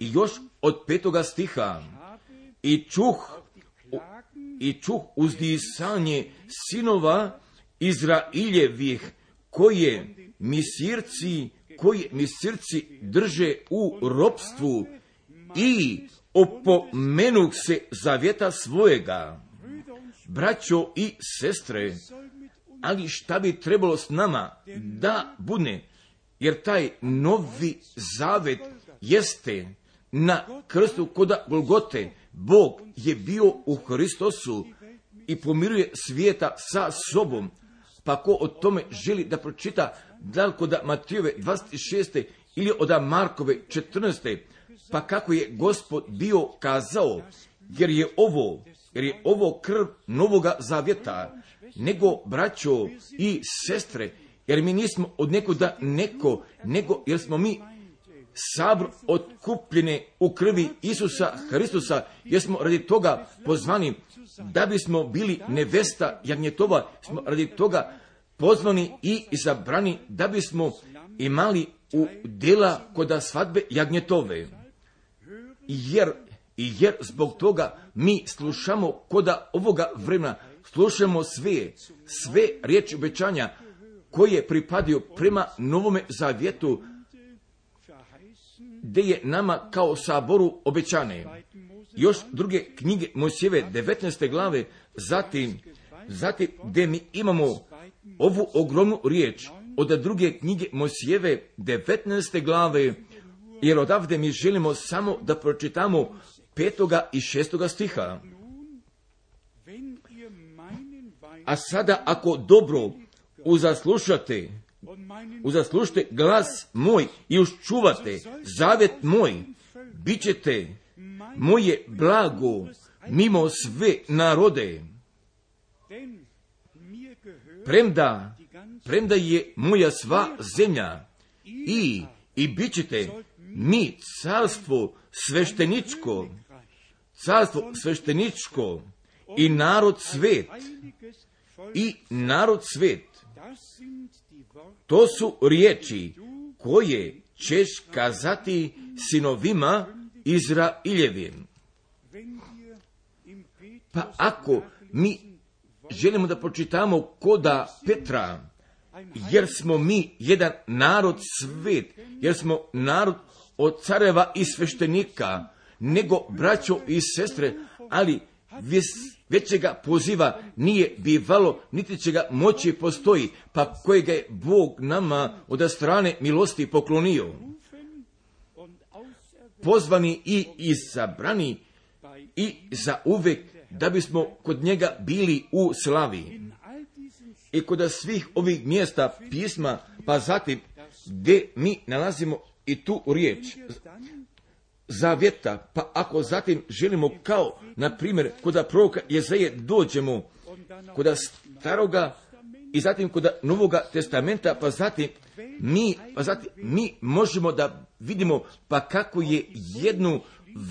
I još od petoga stiha, i čuh, i čuh uzdisanje sinova Izraeljevih, koje misirci, koje misirci drže u ropstvu i opomenuh se zavjeta svojega. Braćo i sestre, ali šta bi trebalo s nama da bude, jer taj novi zavet jeste na krstu koda Golgote. Bog je bio u Hristosu i pomiruje svijeta sa sobom. Pa ko o tome želi da pročita da li kod Matijove 26. ili od Markove 14. Pa kako je gospod bio kazao, jer je ovo, jer je ovo krv novoga zavjeta, nego braćo i sestre, jer mi nismo od nekoda neko, nego jer smo mi sabr otkupljene u krvi Isusa Hristusa, jer smo radi toga pozvani da bismo bili nevesta jagnjetova, smo radi toga pozvani i izabrani da bismo imali u dela koda svadbe jagnjetove. Jer, jer zbog toga mi slušamo koda ovoga vremena, slušamo sve, sve riječi obećanja koje pripadio prema novome zavjetu, gdje je nama kao saboru obećane. Još druge knjige Mojsijeve 19. glave, zatim, zatim gdje mi imamo ovu ogromnu riječ od druge knjige Mojsijeve 19. glave, jer odavde mi želimo samo da pročitamo petoga i šestoga stiha. A sada ako dobro uzaslušate, uzaslušate glas moj i uščuvate zavjet moj, bit ćete moje blago mimo sve narode. Premda, premda je moja sva zemlja i, i bit ćete mi carstvo svešteničko, carstvo svešteničko i narod svet, i narod svet. To su riječi koje ćeš kazati sinovima Izraeljevim. Pa ako mi želimo da pročitamo koda Petra, jer smo mi jedan narod svet, jer smo narod od careva i sveštenika, nego braćo i sestre, ali većega poziva nije bivalo, niti će ga moći postoji, pa kojega je Bog nama od strane milosti poklonio. Pozvani i izabrani i za uvek da bismo kod njega bili u slavi. I kod svih ovih mjesta pisma, pa zatim gdje mi nalazimo i tu riječ zavjeta, pa ako zatim želimo kao, na primjer, kod proroka Jezeje dođemo kod staroga i zatim kod novoga testamenta, pa zatim mi, pa zatim mi možemo da vidimo pa kako je jednu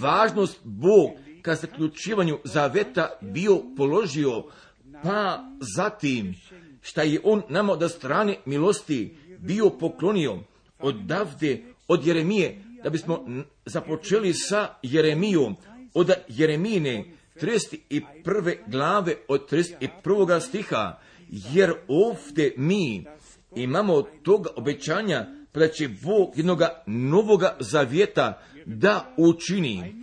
važnost Bog ka zaključivanju zaveta bio položio, pa zatim šta je on nama od strane milosti bio poklonio odavde od Jeremije da bismo započeli sa Jeremijom od Jeremine 31. glave od 31. stiha, jer ovdje mi imamo toga obećanja da će Bog jednoga novoga zavjeta da učini.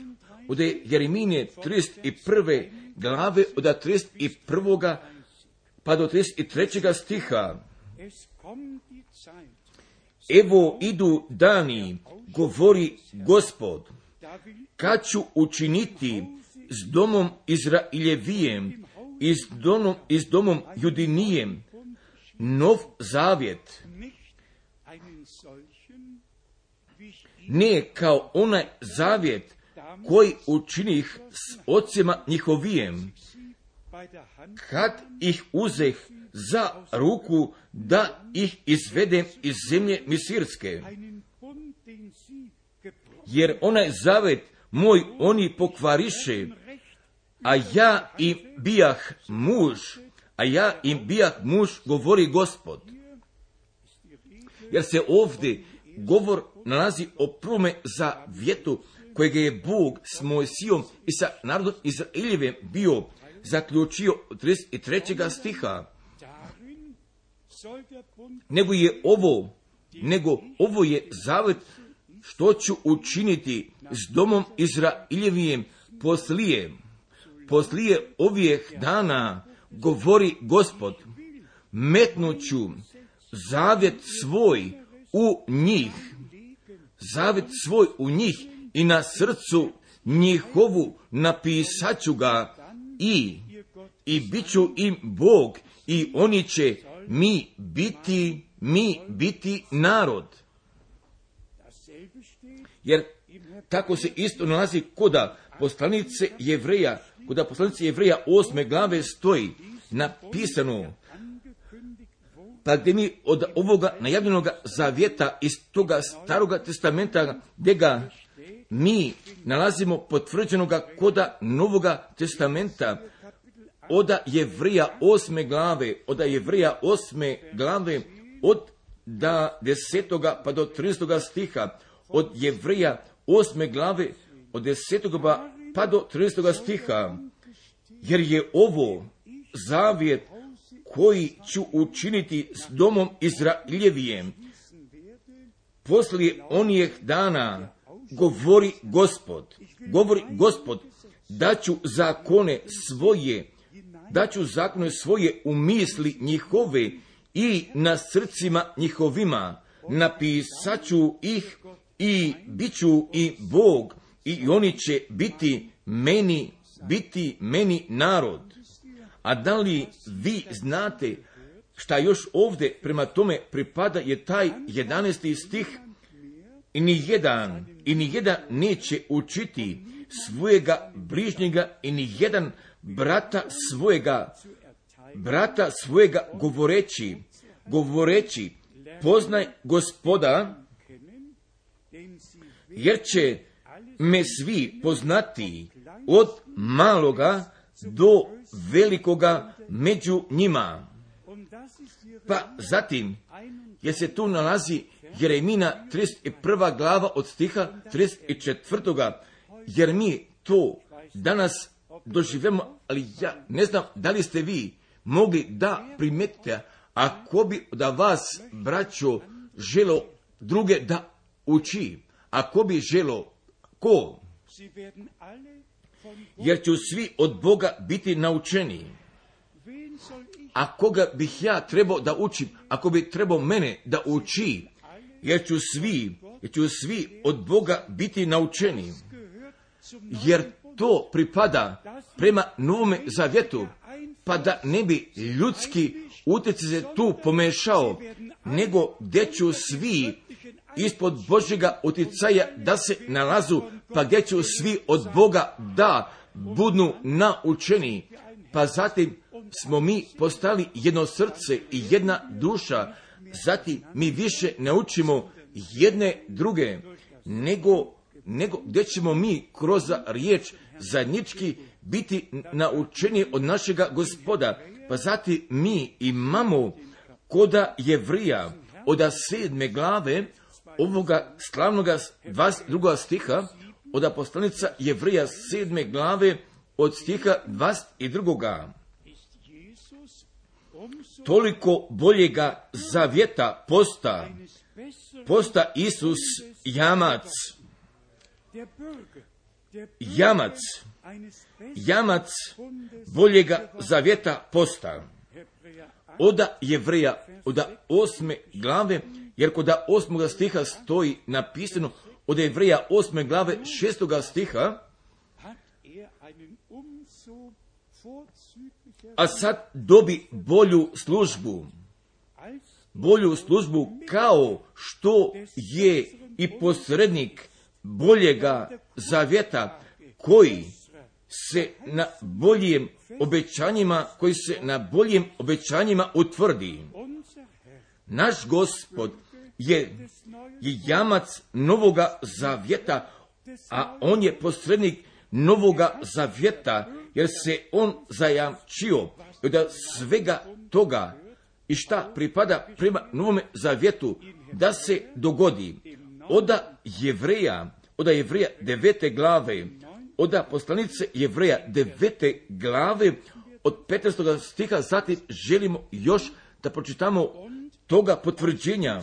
Od Jeremine 31. glave od 31. pa do 33. stiha. Evo idu dani, govori gospod, kad ću učiniti s domom Izraeljevijem i s domom, i s domom Judinijem nov zavjet. Ne kao onaj zavjet koji učinih s ocima njihovijem, kad ih uzeh za ruku da ih izvedem iz zemlje misirske. Jer onaj zavet moj oni pokvariše, a ja im bijah muž, a ja im bijah muž, govori gospod. Jer se ovdje govor nalazi o prome za vjetu kojeg je Bog s Mojsijom i sa narodom Izraeljevem bio zaključio 33. stiha nego je ovo, nego ovo je zavet što ću učiniti s domom Izraeljevijem poslije, poslije ovih dana, govori gospod, metnuću zavjet svoj u njih, zavet svoj u njih i na srcu njihovu napisaću ga i i bit ću im Bog i oni će mi biti, mi biti narod. Jer tako se isto nalazi koda poslanice jevreja, koda poslanice jevreja osme glave stoji napisano pa gdje mi od ovoga najavljenog zavjeta iz toga staroga testamenta gdje ga mi nalazimo potvrđenoga koda novoga testamenta od Jevrija osme glave, od Jevrija osme glave, od da desetoga pa do 13. stiha, od Jevrija osme glave, od desetoga pa do 13. stiha, jer je ovo zavjet koji ću učiniti s domom Izraeljevijem. Poslije onih dana govori gospod, govori gospod, da ću zakone svoje daću zakone svoje u misli njihove i na srcima njihovima, napisaću ih i bit ću i Bog i oni će biti meni, biti meni narod. A da li vi znate šta još ovdje prema tome pripada je taj 11. stih i ni jedan, i ni jedan neće učiti svojega bližnjega i ni jedan brata svojega, brata svojega govoreći, govoreći, poznaj gospoda, jer će me svi poznati od maloga do velikoga među njima. Pa zatim, jer se tu nalazi Jeremina 31. glava od stiha 34. Jer mi to danas doživemo, ali ja ne znam da li ste vi mogli da primetite, ako bi da vas, braćo, želo druge da uči, ako bi želo ko? Jer ću svi od Boga biti naučeni. A koga bih ja trebao da učim, ako bi trebao mene da uči, jer ću svi, jer ću svi od Boga biti naučeni. Jer to pripada prema novome zavjetu, pa da ne bi ljudski utjecaj se tu pomešao, nego gdje ću svi ispod Božjega utjecaja da se nalazu, pa gdje ću svi od Boga da budnu naučeni, pa zatim smo mi postali jedno srce i jedna duša, zatim mi više ne učimo jedne druge, nego, nego gdje ćemo mi kroz riječ zajednički biti naučeni od našega gospoda. Pa zatim mi imamo koda jevrija od sedme glave ovoga slavnoga 22. stiha od apostolica jevrija sedme glave od stiha 22. Toliko boljega zavjeta posta, posta Isus jamac, jamac, jamac boljega zavjeta posta. Oda jevreja, oda osme glave, jer kod osmoga stiha stoji napisano od jevreja osme glave šestoga stiha, a sad dobi bolju službu. Bolju službu kao što je i posrednik boljega zavjeta koji se na boljim obećanjima, koji se na boljim obećanjima utvrdi. Naš gospod je, je jamac novoga zavjeta, a on je posrednik novoga zavjeta, jer se on zajamčio da svega toga i šta pripada prema novome zavjetu da se dogodi. Oda jevreja, oda jevreja devete glave, oda poslanice jevreja devete glave, od 15. stiha, zatim želimo još da pročitamo toga potvrđenja.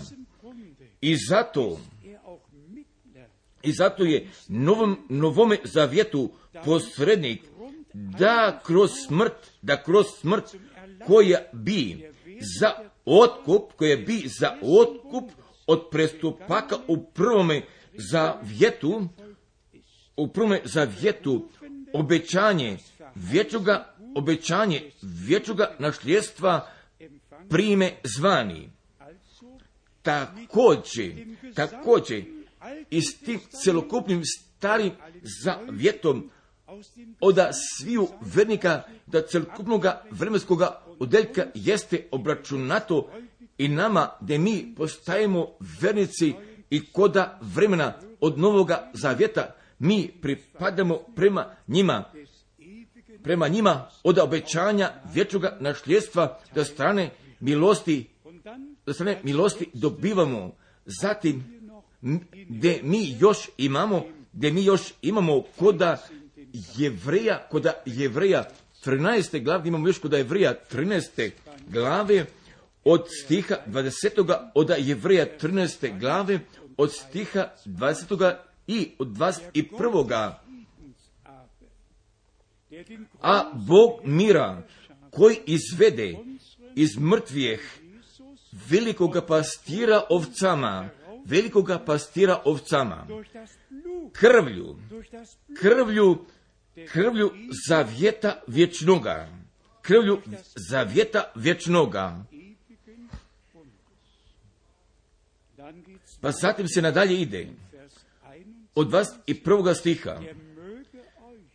I zato, i zato je novom, novome zavjetu posrednik da kroz smrt, da kroz smrt koja bi za otkup, koja bi za otkup od prestupaka u prvome za vjetu, u prvome za vjetu, obećanje vječuga, obećanje vječuga našljedstva prime zvani. Također, također, i s tim celokupnim starim zavjetom od sviju vernika da celokupnog vremenskog odeljka jeste obračunato i nama da mi postajemo vernici i koda vremena od novoga zavjeta mi pripadamo prema njima prema njima od obećanja vječnoga našljedstva da strane milosti da strane milosti dobivamo zatim gdje mi još imamo gdje mi još imamo koda jevreja koda jevreja 13. glave imamo još koda jevreja 13. glave od stiha 20. od jevreja 13. glave od stiha 20. i od 21. A Bog mira koji izvede iz mrtvijeh velikoga pastira ovcama, velikoga pastira ovcama, krvlju, krvlju, krvlju zavjeta vječnoga, krvlju zavjeta vječnoga. Pa zatim se nadalje ide. Od vas i prvoga stiha.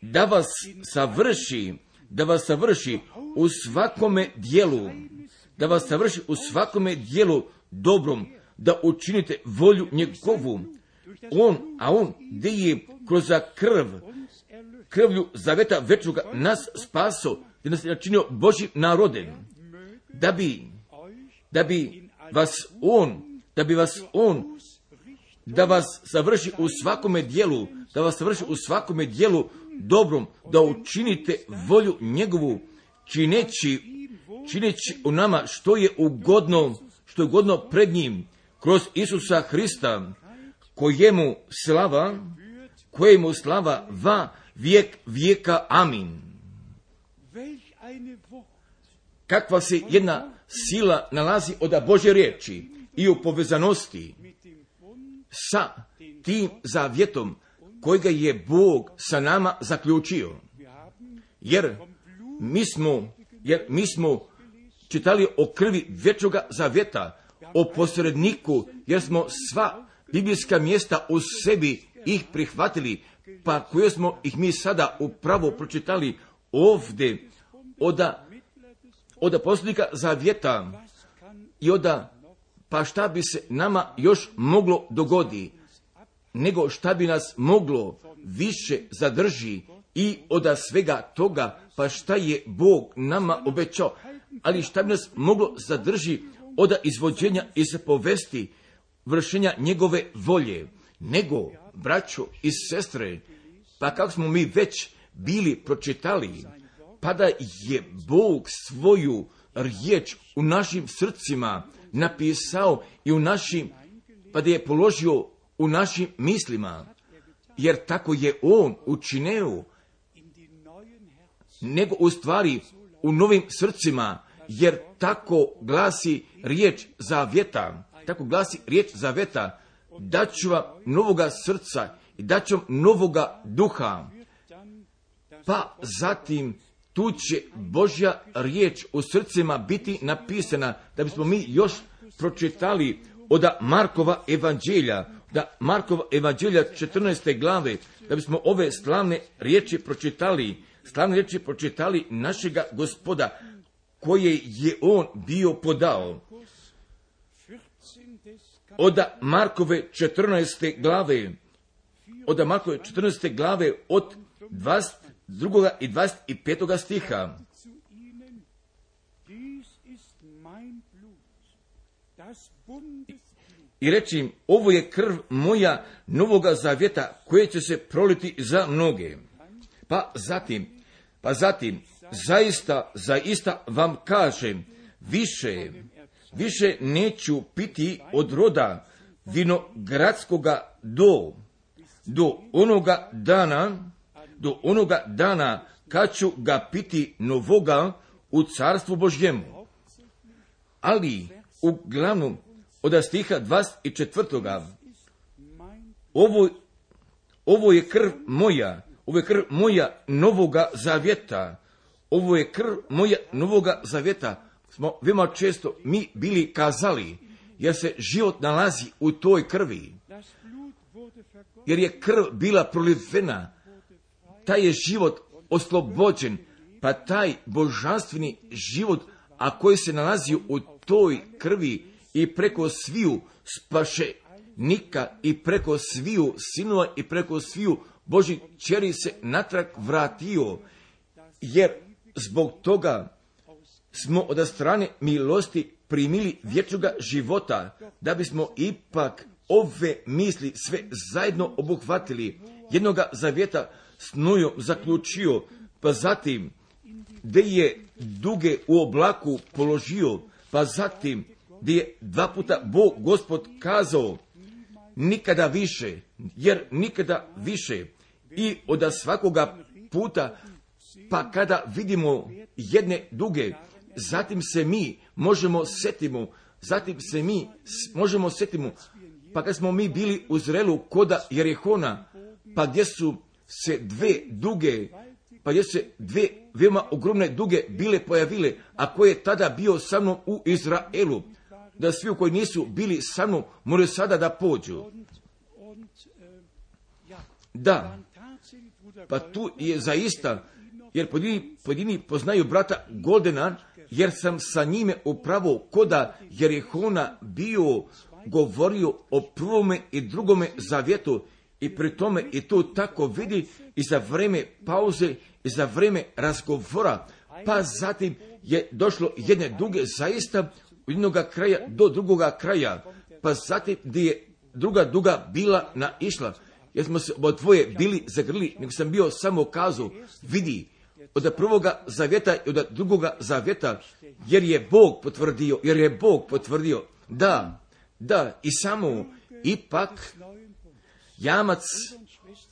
Da vas savrši, da vas savrši u svakome dijelu, da vas savrši u svakome dijelu dobrom, da učinite volju njegovu. On, a on gdje je kroz krv, krvlju zaveta večnoga nas spaso, da nas je načinio Božim narodem, da bi, da bi vas on, da bi vas on, da vas savrši u svakome dijelu, da vas savrši u svakome dijelu dobrom, da učinite volju njegovu, čineći, čineći u nama što je ugodno, što je ugodno pred njim, kroz Isusa Hrista, kojemu slava, kojemu slava va vijek vijeka. Amin. Kakva se jedna sila nalazi od Bože riječi i u povezanosti sa tim zavjetom kojega je Bog sa nama zaključio. Jer mi smo, jer mi smo čitali o krvi vječnoga zavjeta, o posredniku, jer smo sva biblijska mjesta u sebi ih prihvatili, pa koje smo ih mi sada upravo pročitali ovdje oda, oda posljednika zavjeta i oda pa šta bi se nama još moglo dogodi? Nego šta bi nas moglo više zadrži i od svega toga, pa šta je Bog nama obećao, ali šta bi nas moglo zadrži od izvođenja iz povesti vršenja njegove volje, nego, braćo i sestre, pa kako smo mi već bili pročitali, pa da je Bog svoju riječ u našim srcima napisao i u našim, pa da je položio u našim mislima, jer tako je on učineo, nego u stvari u novim srcima, jer tako glasi riječ za vjeta, tako glasi riječ za vjeta, daću vam novoga srca i daću vam novoga duha, pa zatim tu će Božja riječ u srcima biti napisana, da bismo mi još pročitali od Markova evanđelja, da Markova evanđelja 14. glave, da bismo ove slavne riječi pročitali, slavne riječi pročitali našega gospoda, koje je on bio podao. Od Markove 14. glave, od Markove 14. glave, od 22. i 25. stiha. i reći im, ovo je krv moja novoga zavjeta koje će se proliti za mnoge. Pa zatim, pa zatim, zaista, zaista vam kažem, više, više neću piti od roda vinogradskoga do, do onoga dana, do onoga dana kad ću ga piti novoga u carstvu Božjemu. Ali, uglavnom, od stiha 24. ovo, ovo je krv moja, ovo je krv moja novoga zavjeta, ovo je krv moja novoga zavjeta, smo veoma često mi bili kazali, jer se život nalazi u toj krvi, jer je krv bila prolivena, taj je život oslobođen, pa taj božanstveni život, a koji se nalazi u toj krvi i preko sviju spašenika i preko sviju sinova i preko sviju Boži čeri se natrag vratio, jer zbog toga smo od strane milosti primili vječnoga života, da bismo ipak ove misli sve zajedno obuhvatili, jednoga zavjeta s Nojom zaključio, pa zatim gdje je duge u oblaku položio, pa zatim gdje je dva puta Bog gospod kazao, nikada više, jer nikada više. I od svakoga puta, pa kada vidimo jedne duge, zatim se mi možemo setimo, zatim se mi možemo setimo, pa kad smo mi bili u zrelu koda Jerihona, pa gdje su se dve duge, pa gdje se dve veoma ogromne duge bile pojavile, a koje je tada bio sa mnom u Izraelu, da svi koji nisu bili sa mnom moraju sada da pođu. Da, pa tu je zaista, jer pojedini, pojedini poznaju brata Goldena, jer sam sa njime upravo koda Jerihona bio govorio o prvome i drugome zavjetu i pri tome i to tako vidi i za vreme pauze i za vreme razgovora, pa zatim je došlo jedne duge zaista od jednoga kraja do drugoga kraja, pa zatim gdje je druga duga bila naišla, jer smo se oba dvoje bili zagrli, nego sam bio samo kazao, vidi, od prvoga zavjeta i od drugoga zavjeta, jer je Bog potvrdio, jer je Bog potvrdio, da, da, i samo, ipak. Jamac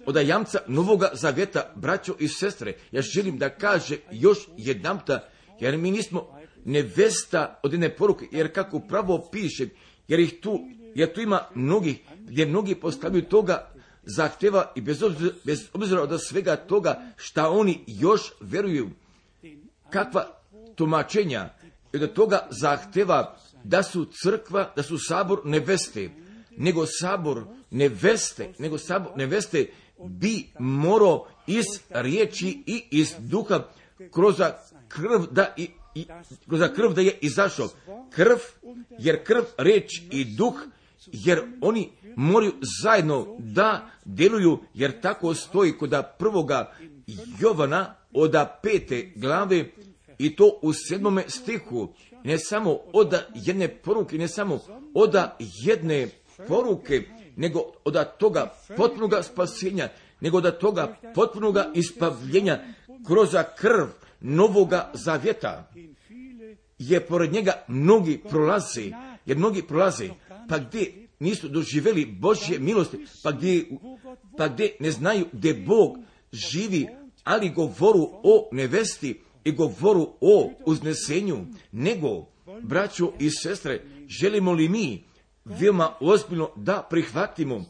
od jamca novoga zavjeta, braćo i sestre, ja želim da kaže još jednamta, jer mi nismo nevesta od jedne poruke, jer kako pravo piše, jer ih tu, jer tu ima mnogih, gdje mnogi postavljaju toga zahtjeva i bez obzira, bez obzira od svega toga šta oni još vjeruju, kakva tumačenja? I od toga zahtjeva da su crkva, da su sabor neveste, nego sabor neveste, nego sabor neveste bi morao iz riječi i iz duha kroz krv da i, i kroz krv da je izašao. Krv, jer krv, riječ i duh, jer oni moraju zajedno da djeluju, jer tako stoji kod prvoga Jovana od pete glave i to u sedmome stihu, ne samo od jedne poruke, ne samo od jedne poruke, nego od toga potpunoga spasenja, nego od toga potpunoga ispavljenja kroz krv novoga zavjeta, je pored njega mnogi prolaze, jer mnogi prolaze, pa gdje nisu doživjeli Božje milosti, pa gdje, pa gdje ne znaju gdje Bog živi, ali govoru o nevesti i govoru o uznesenju, nego, braćo i sestre, želimo li mi veoma ozbiljno da prihvatimo.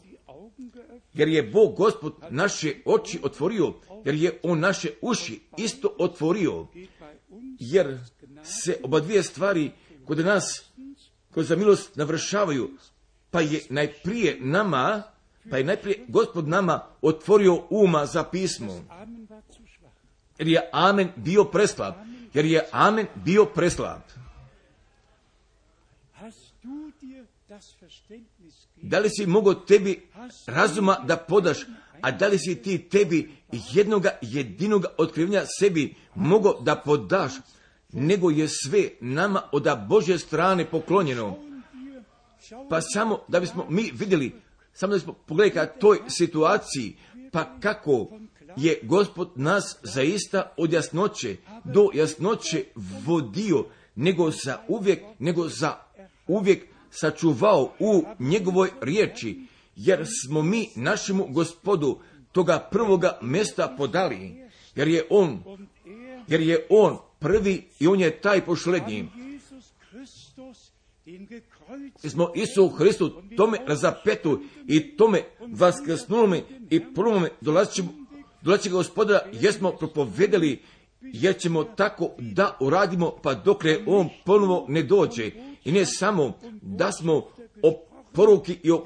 Jer je Bog gospod naše oči otvorio, jer je on naše uši isto otvorio, jer se oba dvije stvari kod nas, kroz za milost navršavaju, pa je najprije nama, pa je najprije gospod nama otvorio uma za pismo, jer je amen bio preslab, jer je amen bio preslab. Da li si mogao tebi razuma da podaš, a da li si ti tebi jednoga jedinoga otkrivenja sebi mogao da podaš, nego je sve nama od Božje strane poklonjeno. Pa samo da bismo mi vidjeli, samo da bismo pogledali ka toj situaciji, pa kako je gospod nas zaista od jasnoće do jasnoće vodio, nego za uvijek, nego za uvijek sačuvao u njegovoj riječi, jer smo mi našemu gospodu toga prvoga mesta podali, jer je on, er, jer je on prvi i on je taj pošlednji. Smo Isu Hristu tome razapetu i tome vaskrsnulome i prvome dolazit ćemo, dolazit će gospodara jer smo propovedali jer ćemo tako da uradimo pa dokle on ponovo ne dođe. I ne samo da smo o poruki i o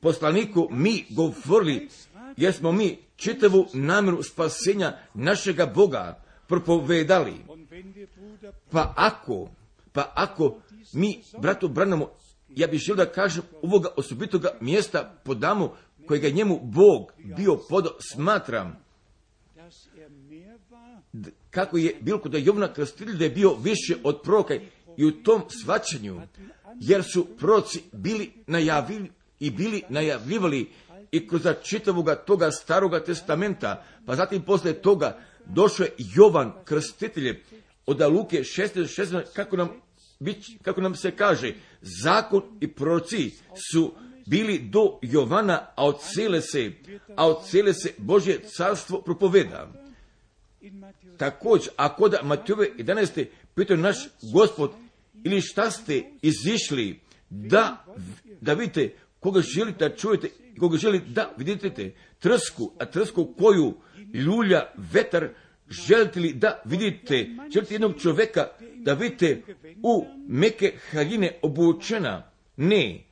poslaniku mi govorili, jer smo mi čitavu namjeru spasenja našega Boga propovedali. Pa ako, pa ako mi, bratu Branamo, ja bih želio da kažem ovoga osobitoga mjesta podamo kojega njemu Bog bio podo, smatram kako je bilo kod Jovna Krstitelja da je bio više od proroka i u tom svačanju, jer su proroci bili najavili i bili najavljivali i kroz čitavoga toga staroga testamenta, pa zatim posle toga došao je Jovan Krstitelj od Luke 16, kako nam, bić- kako nam se kaže, zakon i proroci su bili do Jovana, a od cele se, a od cele se Božje carstvo propoveda. Također, ako da Matejove 11. pitao naš gospod, ili šta ste izišli da, da vidite koga želite da čujete, i koga želite da vidite trsku, a trsku koju ljulja vetar, želite li da vidite, želite jednog čovjeka da vidite u meke haljine obučena? Ne.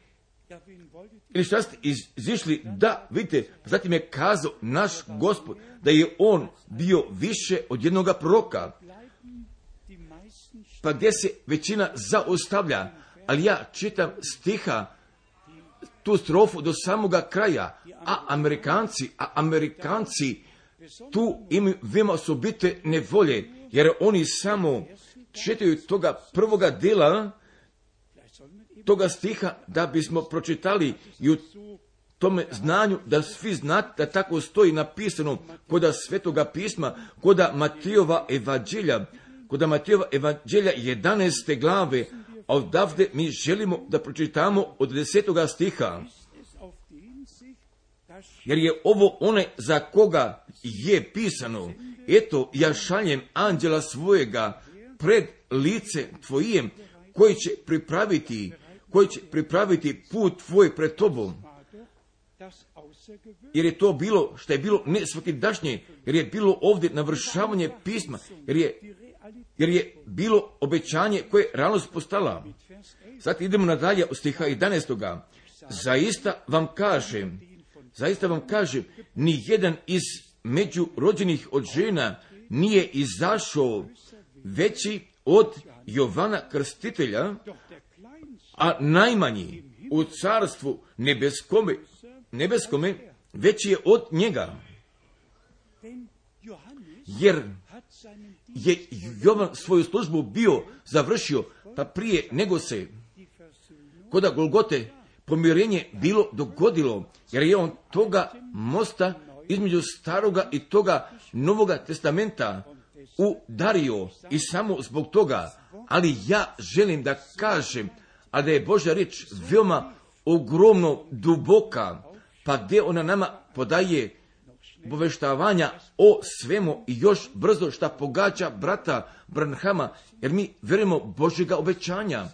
Ili šta ste izišli da vidite, zatim je kazao naš gospod da je on bio više od jednoga proroka, pa gdje se većina zaustavlja, ali ja čitam stiha tu strofu do samoga kraja, a Amerikanci, a Amerikanci tu imaju veoma osobite nevolje, jer oni samo čitaju toga prvoga dela toga stiha da bismo pročitali i u tome znanju da svi znate da tako stoji napisano koda svetoga pisma, koda Matijova evanđelja, koda Matijova evanđelja 11. glave, a odavde mi želimo da pročitamo od 10. stiha, jer je ovo onaj za koga je pisano, eto ja šaljem anđela svojega pred lice tvojijem, koji će pripraviti, koji će pripraviti put tvoj pred tobom. jer je to bilo što je bilo ne svakidašnje, jer je bilo ovdje navršavanje pisma, jer je, jer je bilo obećanje koje je realnost postala. mit Vers 11 Sad idemo nadalje od stiha 11. Zaista vam kažem, zaista vam kažem, ni jedan iz među rođenih od žena nije izašao veći od Jovana Krstitelja, a najmanji u carstvu nebeskome, nebeskome veći je od njega. jer je Jovan svoju službu bio završio, pa prije nego se koda Golgote pomirenje bilo dogodilo, jer je on toga mosta između staroga i toga novoga testamenta udario i samo zbog toga, ali ja želim da kažem, a da je Božja riječ veoma ogromno duboka, pa gdje ona nama podaje obaveštavanja o svemu i još brzo šta pogađa brata Branhama, jer mi vjerujemo Božjega obećanja.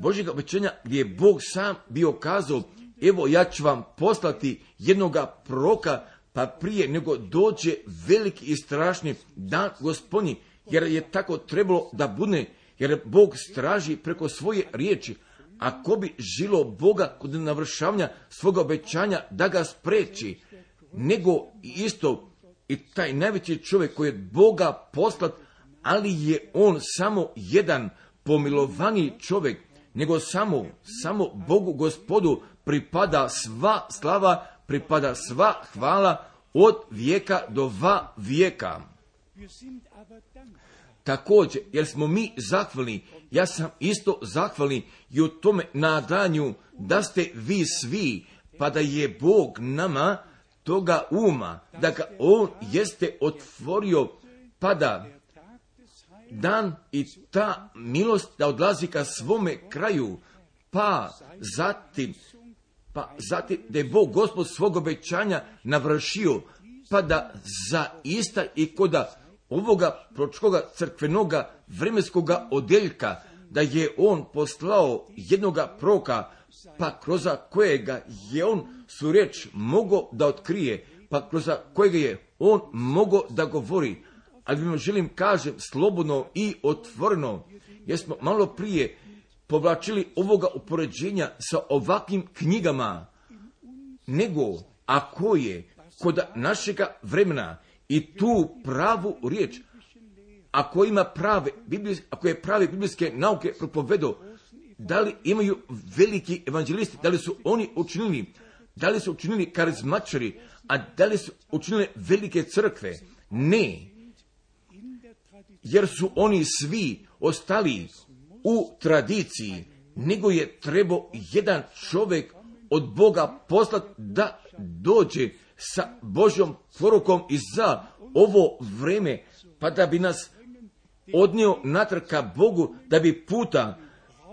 Božjega obećanja gdje je Bog sam bio kazao, evo ja ću vam poslati jednoga proroka, pa prije nego dođe veliki i strašni dan gospodnji, jer je tako trebalo da bude, jer Bog straži preko svoje riječi. Ako bi žilo Boga kod navršavanja svoga obećanja da ga spreči, nego isto i taj najveći čovjek koji je Boga poslat, ali je on samo jedan pomilovani čovjek, nego samo, samo Bogu gospodu pripada sva slava, pripada sva hvala od vijeka do va vijeka. Također, jer smo mi zahvalni, ja sam isto zahvalni i u tome nadanju da ste vi svi, pa da je Bog nama toga uma, da ga On jeste otvorio, pa da der Tag des Heils dan i ta milost da odlazi ka svome kraju, pa zatim, pa zatim da je Bog gospod svog obećanja navršio, pa da zaista i koda ovoga pročkoga crkvenoga vremenskoga odeljka, da je on poslao jednoga proka, pa kroz kojega je on su reč mogao da otkrije, pa kroz kojega je on mogao da govori. Ali vam želim kažem slobodno i otvoreno, jer smo malo prije povlačili ovoga upoređenja sa ovakvim knjigama, nego ako je? Kod našega vremena. I tu pravu riječ, ako ima prave, ako je prave biblijske nauke propovedo, da li imaju veliki evanđelisti, da li su oni učinili, da li su učinili karizmačari, a da li su učinili velike crkve? Ne. Jer su oni svi ostali u tradiciji, nego je trebao jedan čovjek od Boga poslat da dođe sa Božjom porukom i za ovo vreme, pa da bi nas odnio natrag ka Bogu, da bi puta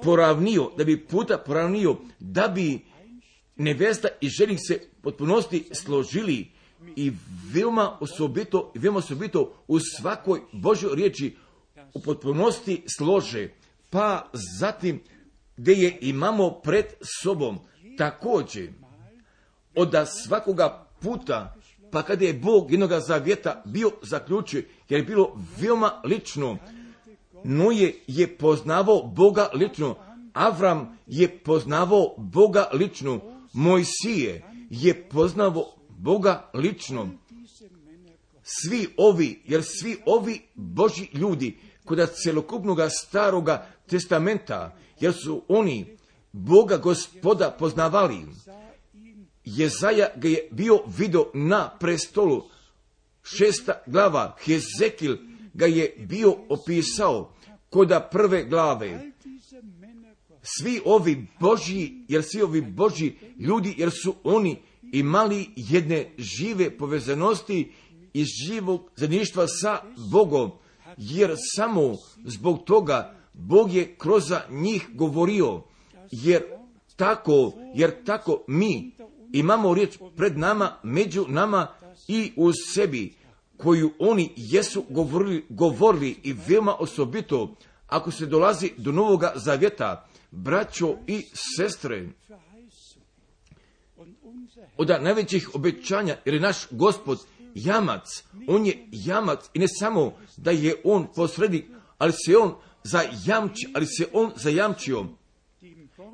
poravnio, da bi puta poravnio, da bi nevesta i ženih se potpunosti složili i veoma osobito, veoma osobito u svakoj Božoj riječi u potpunosti slože. Pa zatim gdje je imamo pred sobom također od svakoga puta pa kada je Bog jednoga zavjeta bio zaključio, jer je bilo veoma lično, Noje je poznavao Boga lično, Avram je poznavao Boga lično, Mojsije je poznavao Boga lično. Svi ovi, jer svi ovi Boži ljudi, kod celokupnog staroga testamenta, jer su oni Boga gospoda poznavali. Jezaja ga je bio video na prestolu. Šesta glava, Hezekil ga je bio opisao koda prve glave. Svi ovi Boži, jer svi ovi Boži ljudi, jer su oni imali jedne žive povezanosti iz živog zajedništva sa Bogom, jer samo zbog toga Bog je kroz njih govorio, jer tako, jer tako mi imamo riječ pred nama, među nama i u sebi, koju oni jesu govorili, govorili i veoma osobito, ako se dolazi do novoga zavjeta, braćo i sestre, od najvećih obećanja, jer je naš gospod jamac, on je jamac i ne samo da je on posrednik, ali se on zajamči, ali se on zajamčio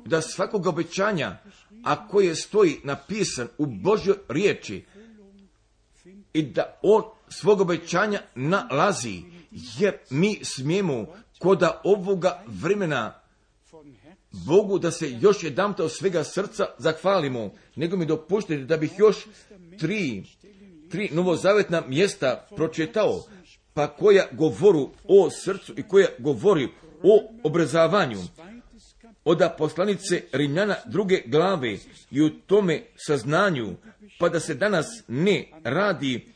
da svakog obećanja a koje stoji napisan u Božjoj riječi i da on svog obećanja nalazi, jer mi smijemo koda ovoga vremena. Bogu da se još jedan od svega srca zahvalimo, nego mi dopuštite da bih još tri, tri novozavetna mjesta pročitao, pa koja govoru o srcu i koja govori o obrazavanju. Od poslanice Rimljana druge glave i u tome saznanju, pa da se danas ne radi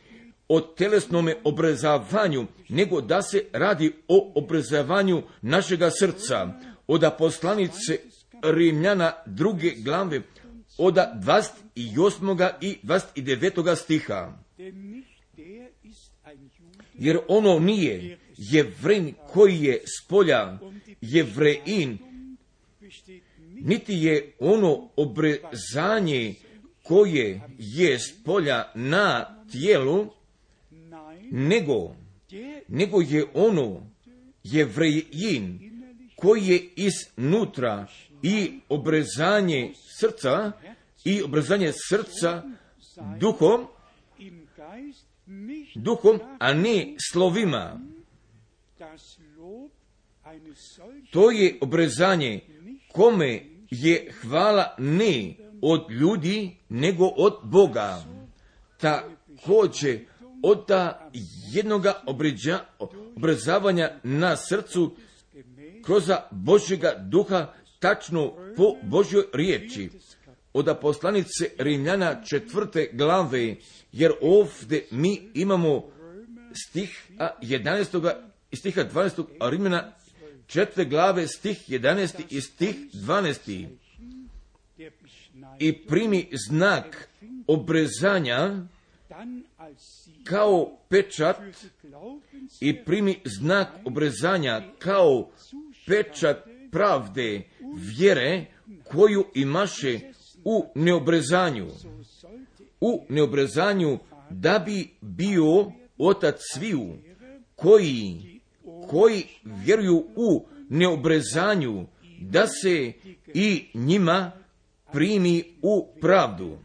o telesnome obrazavanju, nego da se radi o obrazavanju našega srca. Od poslanice Rimljana druge glave, od 28. i 29. stiha. Jer ono nije jevrin koji je spolja, jevrein niti je ono obrezanje koje je spolja na tijelu, nego, nego je ono jevrejin koji je iznutra i obrezanje srca i obrezanje srca duhom, duhom, a ne slovima. To je obrezanje kome je hvala ne od ljudi, nego od Boga. Također, od ta jednoga obrazavanja na srcu kroz Božjega duha tačno po Božjoj riječi. Od poslanice Rimljana četvrte glave, jer ovdje mi imamo stih 11. i stiha 12. Rimljana četvrte glave stih 11. i stih 12. I primi znak obrezanja kao pečat i primi znak obrezanja kao pečat pravde, vjere koju imaše u neobrezanju. U neobrezanju da bi bio otac sviju koji, koji vjeruju u neobrezanju da se i njima primi u pravdu.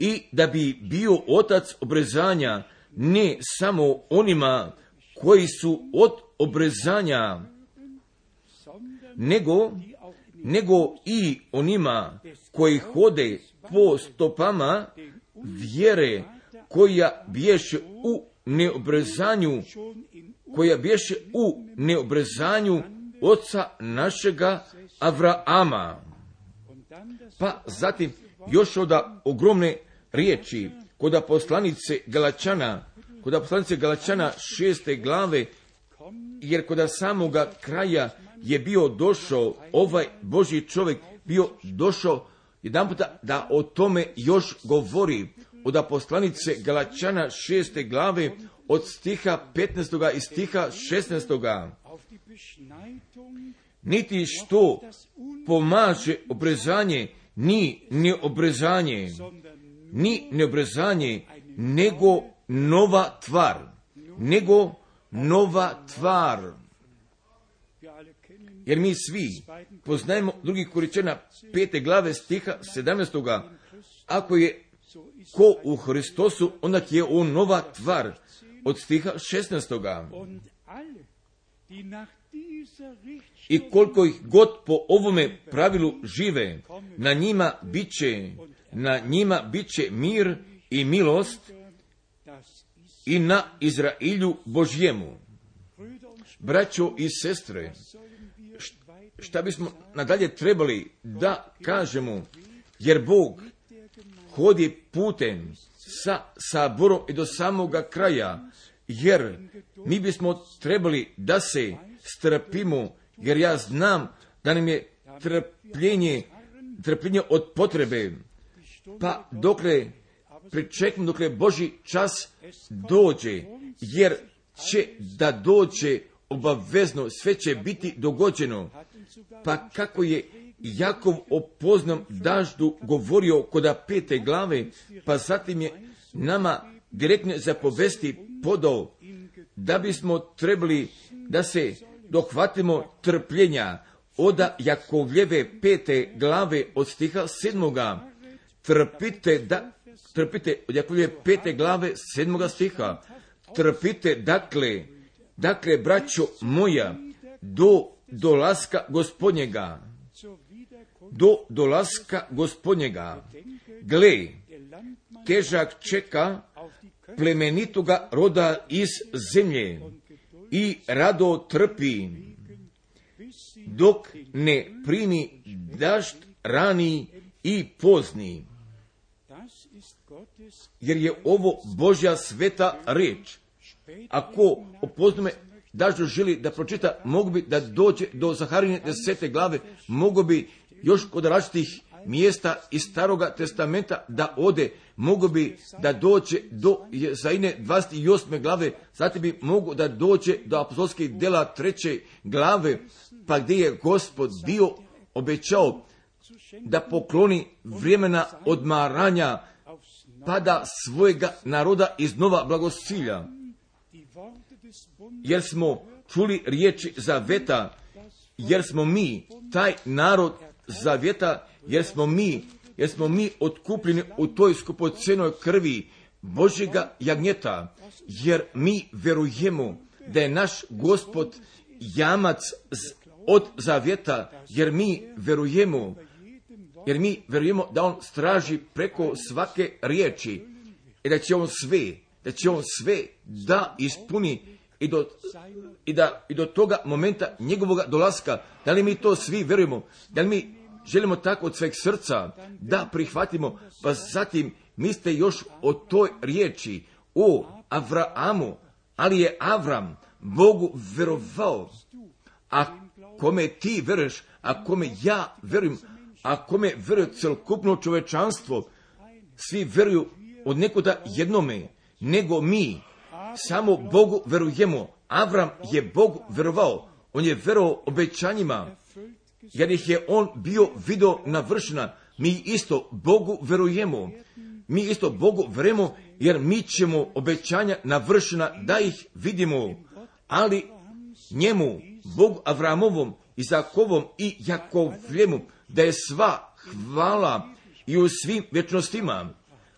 I da bi bio otac obrezanja ne samo onima koji su od obrezanja, nego, nego i onima koji hode po stopama vjere koja bješe u neobrezanju, koja bješe u neobrezanju oca našega Avraama. Pa zatim još od ogromne riječi kod poslanice Galačana, kod poslanice Galačana šeste glave, jer kod samoga kraja je bio došao ovaj Božji čovjek, bio došao jedan puta da o tome još govori od poslanice Galačana šeste glave od stiha 15. i stiha 16. Niti što pomaže obrezanje, ni neobrezanje, ni neobrezanje, nego nova tvar, nego nova tvar. Jer mi svi poznajemo drugih koričena pete glave stiha 17. Ako je ko u Hristosu, onda je on nova tvar od stiha 16. I koliko ih god po ovome pravilu žive, na njima bit će, na njima bit će mir i milost i na Izrailju Božjemu. Braćo i sestre, šta bismo nadalje trebali da kažemo, jer Bog hodi putem sa saborom i do samoga kraja, jer mi bismo trebali da se strpimo, jer ja znam da nam je trpljenje, trpljenje od potrebe, pa dokle pričekamo dokle Boži čas dođe, jer će da dođe obavezno, sve će biti dogođeno. Pa kako je Jakov o poznom daždu govorio kod pete glave, pa zatim je nama direktno zapovesti podao da bismo trebali da se dohvatimo trpljenja oda Jakovljeve pete glave od stiha sedmoga. Trpite, da, trpite od Jakovljeve pete glave sedmoga stiha. Trpite, dakle, dakle, braćo moja, do dolaska gospodnjega, do dolaska gospodnjega. Gle, težak čeka plemenitoga roda iz zemlje i rado trpi, dok ne primi dašt rani i pozni. Jer je ovo Božja sveta reč. Ako opoznome daždu želi da pročita, mogu bi da dođe do Zaharine desete glave, mogu bi još kod različitih mjesta iz staroga testamenta da ode, mogu bi da dođe do Zaine 28. glave, zatim bi mogu da dođe do apostolskih dela treće glave, pa gdje je gospod bio obećao da pokloni vremena odmaranja, pa da svojega naroda iznova blagosilja. Jer smo čuli riječi zaveta, jer smo mi, taj narod zavjeta, jer smo mi, jer smo mi otkupljeni u toj skupocenoj krvi Božjega jagnjeta, jer mi verujemo da je naš gospod jamac od zavjeta, jer mi verujemo, jer mi verujemo da on straži preko svake riječi. I da će on sve, da će on sve da ispuni i do, i da, i do toga momenta njegovog dolaska, da li mi to svi verujemo, da li mi želimo tako od sveg srca da prihvatimo, pa zatim mislite još o toj riječi, o Avraamu, ali je Avram Bogu verovao, a kome ti veruješ, a kome ja verujem, a kome veruje celokupno čovečanstvo, svi veruju od nekuda jednome, nego mi. Samo Bogu verujemo, Avram je Bog verovao, on je verovao obećanjima, jer ih je on bio video navršena. Mi isto Bogu verujemo. Mi isto Bogu verujemo, jer mi ćemo obećanja navršena da ih vidimo. Ali njemu, Bogu Avramovom, Izakovom i Jakovljemu, da je sva hvala i u svim vječnostima,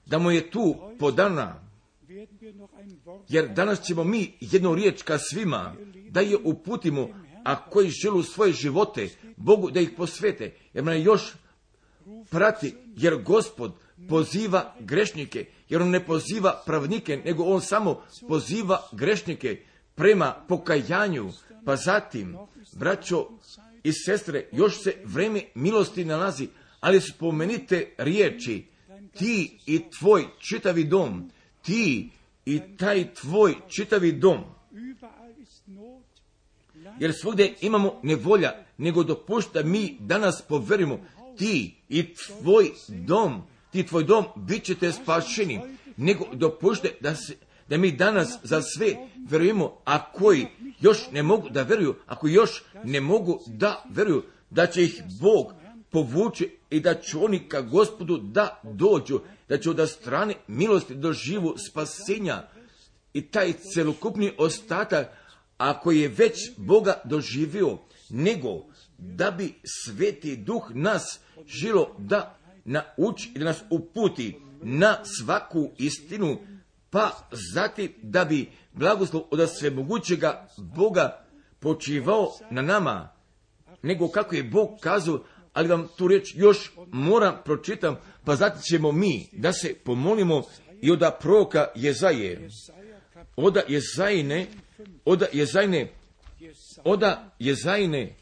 da mu je tu podana. Jer danas ćemo mi jednu riječ ka svima, da je uputimo, a koji želu svoje živote, Bogu da ih posvete, jer me još prati, jer gospod poziva grešnike, jer on ne poziva pravnike, nego on samo poziva grešnike prema pokajanju, pa zatim, braćo i sestre, još se vreme milosti nalazi, ali spomenite riječi, ti i tvoj čitavi dom, ti i taj tvoj čitavi dom. Jer svugdje imamo nevolja, nego dopušta mi danas poverimo, ti i tvoj dom, ti tvoj dom, bit ćete spašeni, nego dopušte da, se, da mi danas za sve verujemo, a koji još ne mogu da veruju, ako još ne mogu da veruju, da će ih Bog povući i da će oni ka gospodu da dođu, da će od strane milosti doživu spasenja. I taj celokupni ostatak, ako je već Boga doživio, nego da bi sveti duh nas žilo da nauči i da nas uputi na svaku istinu, pa zatim da bi blagoslov od svemogućega Boga počivao na nama, nego kako je Bog kazao, ali vam tu riječ još moram pročitam, pa zatim ćemo mi da se pomolimo i od proka Jezaje. Oda Jezajne, oda Jezajne, oda Jezajne,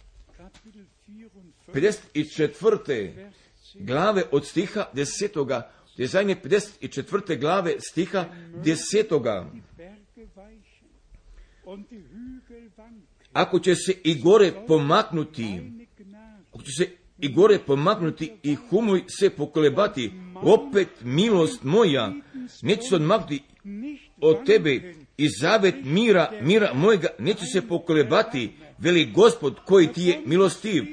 54. glave od stiha 10. Jezajne 54. glave stiha 10. Ako će se i gore pomaknuti, ako će se i gore pomaknuti i humuj se pokolebati, opet milost moja neće se odmaknuti od tebe i zavet mira, mira mojega neće se pokolebati, veli gospod koji ti je milostiv.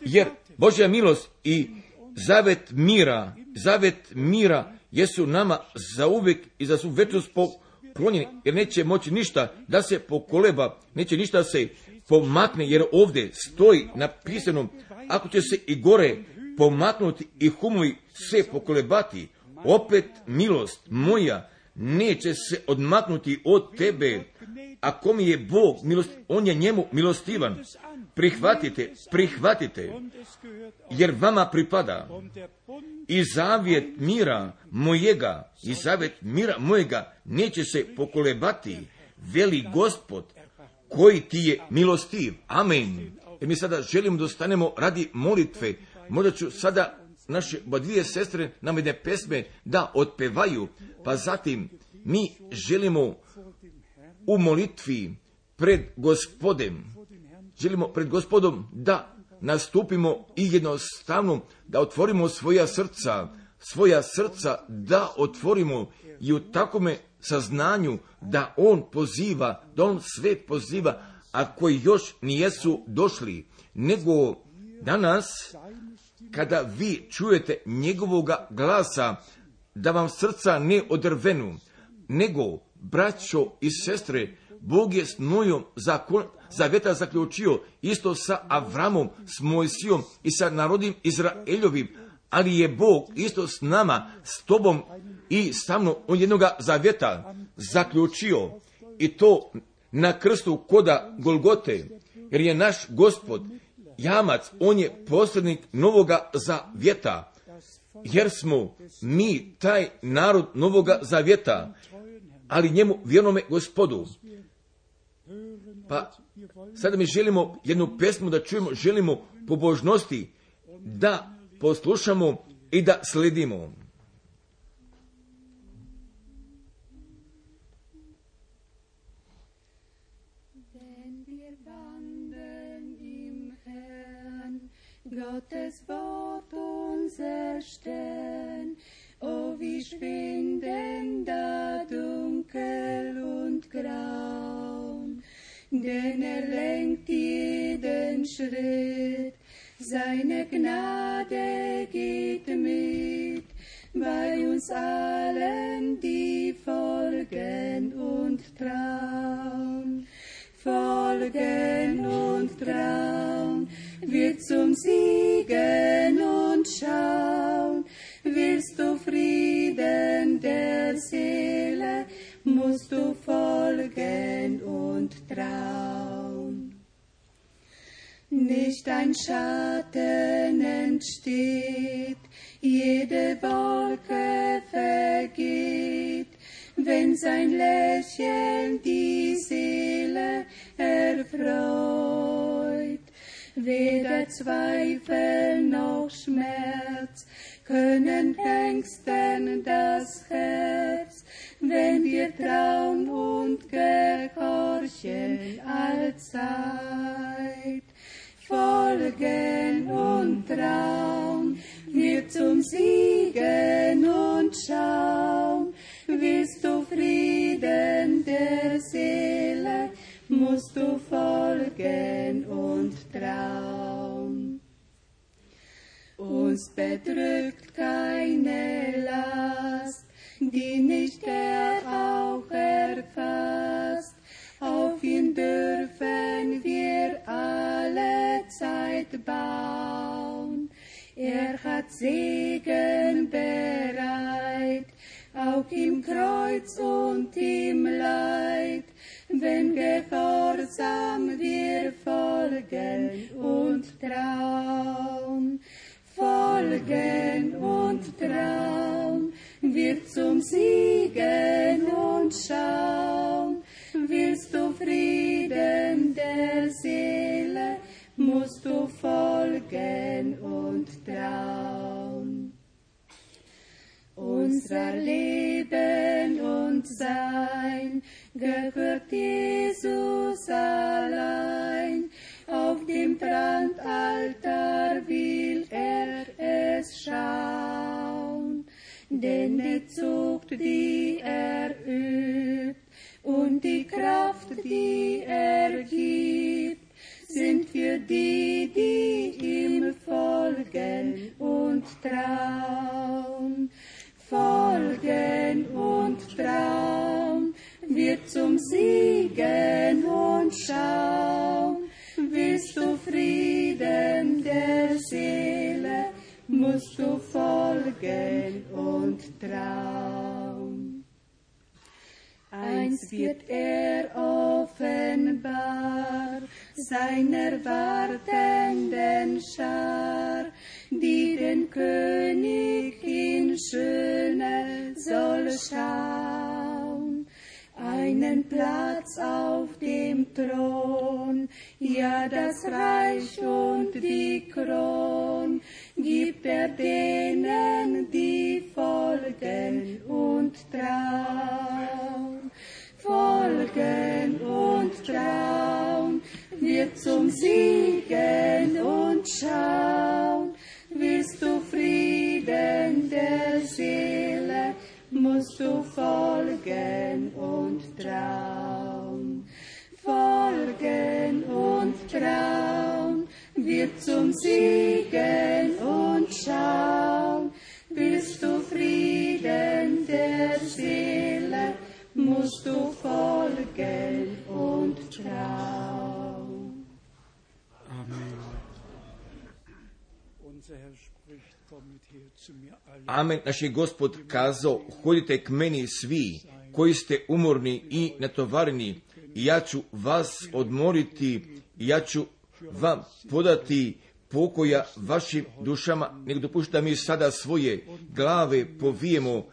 Jer Božja milost i zavet mira, zavet mira jesu nama za uvijek i za svu večnost poklonjeni, jer neće moći ništa da se pokoleba, neće ništa se pomakne, jer ovdje stoji napisano, ako će se i gore pomaknuti i humovi se pokolebati, opet milost moja neće se odmaknuti od tebe. Ako mi je Bog milost, on je njemu milostivan. Prihvatite, prihvatite, jer vama pripada i zavjet mira mojega, i zavjet mira mojega neće se pokolebati, veli gospod, koji ti je milostiv. Amen. I mi sada želimo da ostanemo radi molitve. Možda ću sada naše dvije sestre nam jedne pesme da otpevaju, pa zatim mi želimo u molitvi pred gospodem, želimo pred gospodom da nastupimo i jednostavno da otvorimo svoja srca, svoja srca da otvorimo i u takome saznanju da on poziva, da on sve poziva, a koji još nijesu došli, nego danas kada vi čujete njegovoga glasa, da vam srca ne odrvenu, nego, braćo i sestre, Bog je s Nojom zakon, zaveta zaključio isto sa Avramom, s Mojsijom i sa narodim Izraeljovim, ali je Bog isto s nama, s tobom i sa mnom, on jednoga zavjeta zaključio i to na krstu koda Golgote, jer je naš gospod jamac, on je posljednik novoga zavjeta, jer smo mi taj narod novoga zavjeta, ali njemu vjernome gospodu. Pa sada mi želimo jednu pesmu da čujemo, želimo pobožnosti da poslušamo i da sledimo. Gottes Wort uns erstellen, oh wie schwinden da dunkel und grau. denn er lenkt jeden Schritt. Seine Gnade geht mit bei uns allen, die Petru. Good som seeker. Amen. Naš je gospod kazao, hodite k meni svi koji ste umorni i natovareni i ja ću vas odmoriti i ja ću vam podati pokoja vašim dušama. Nek dopušta mi sada svoje glave povijemo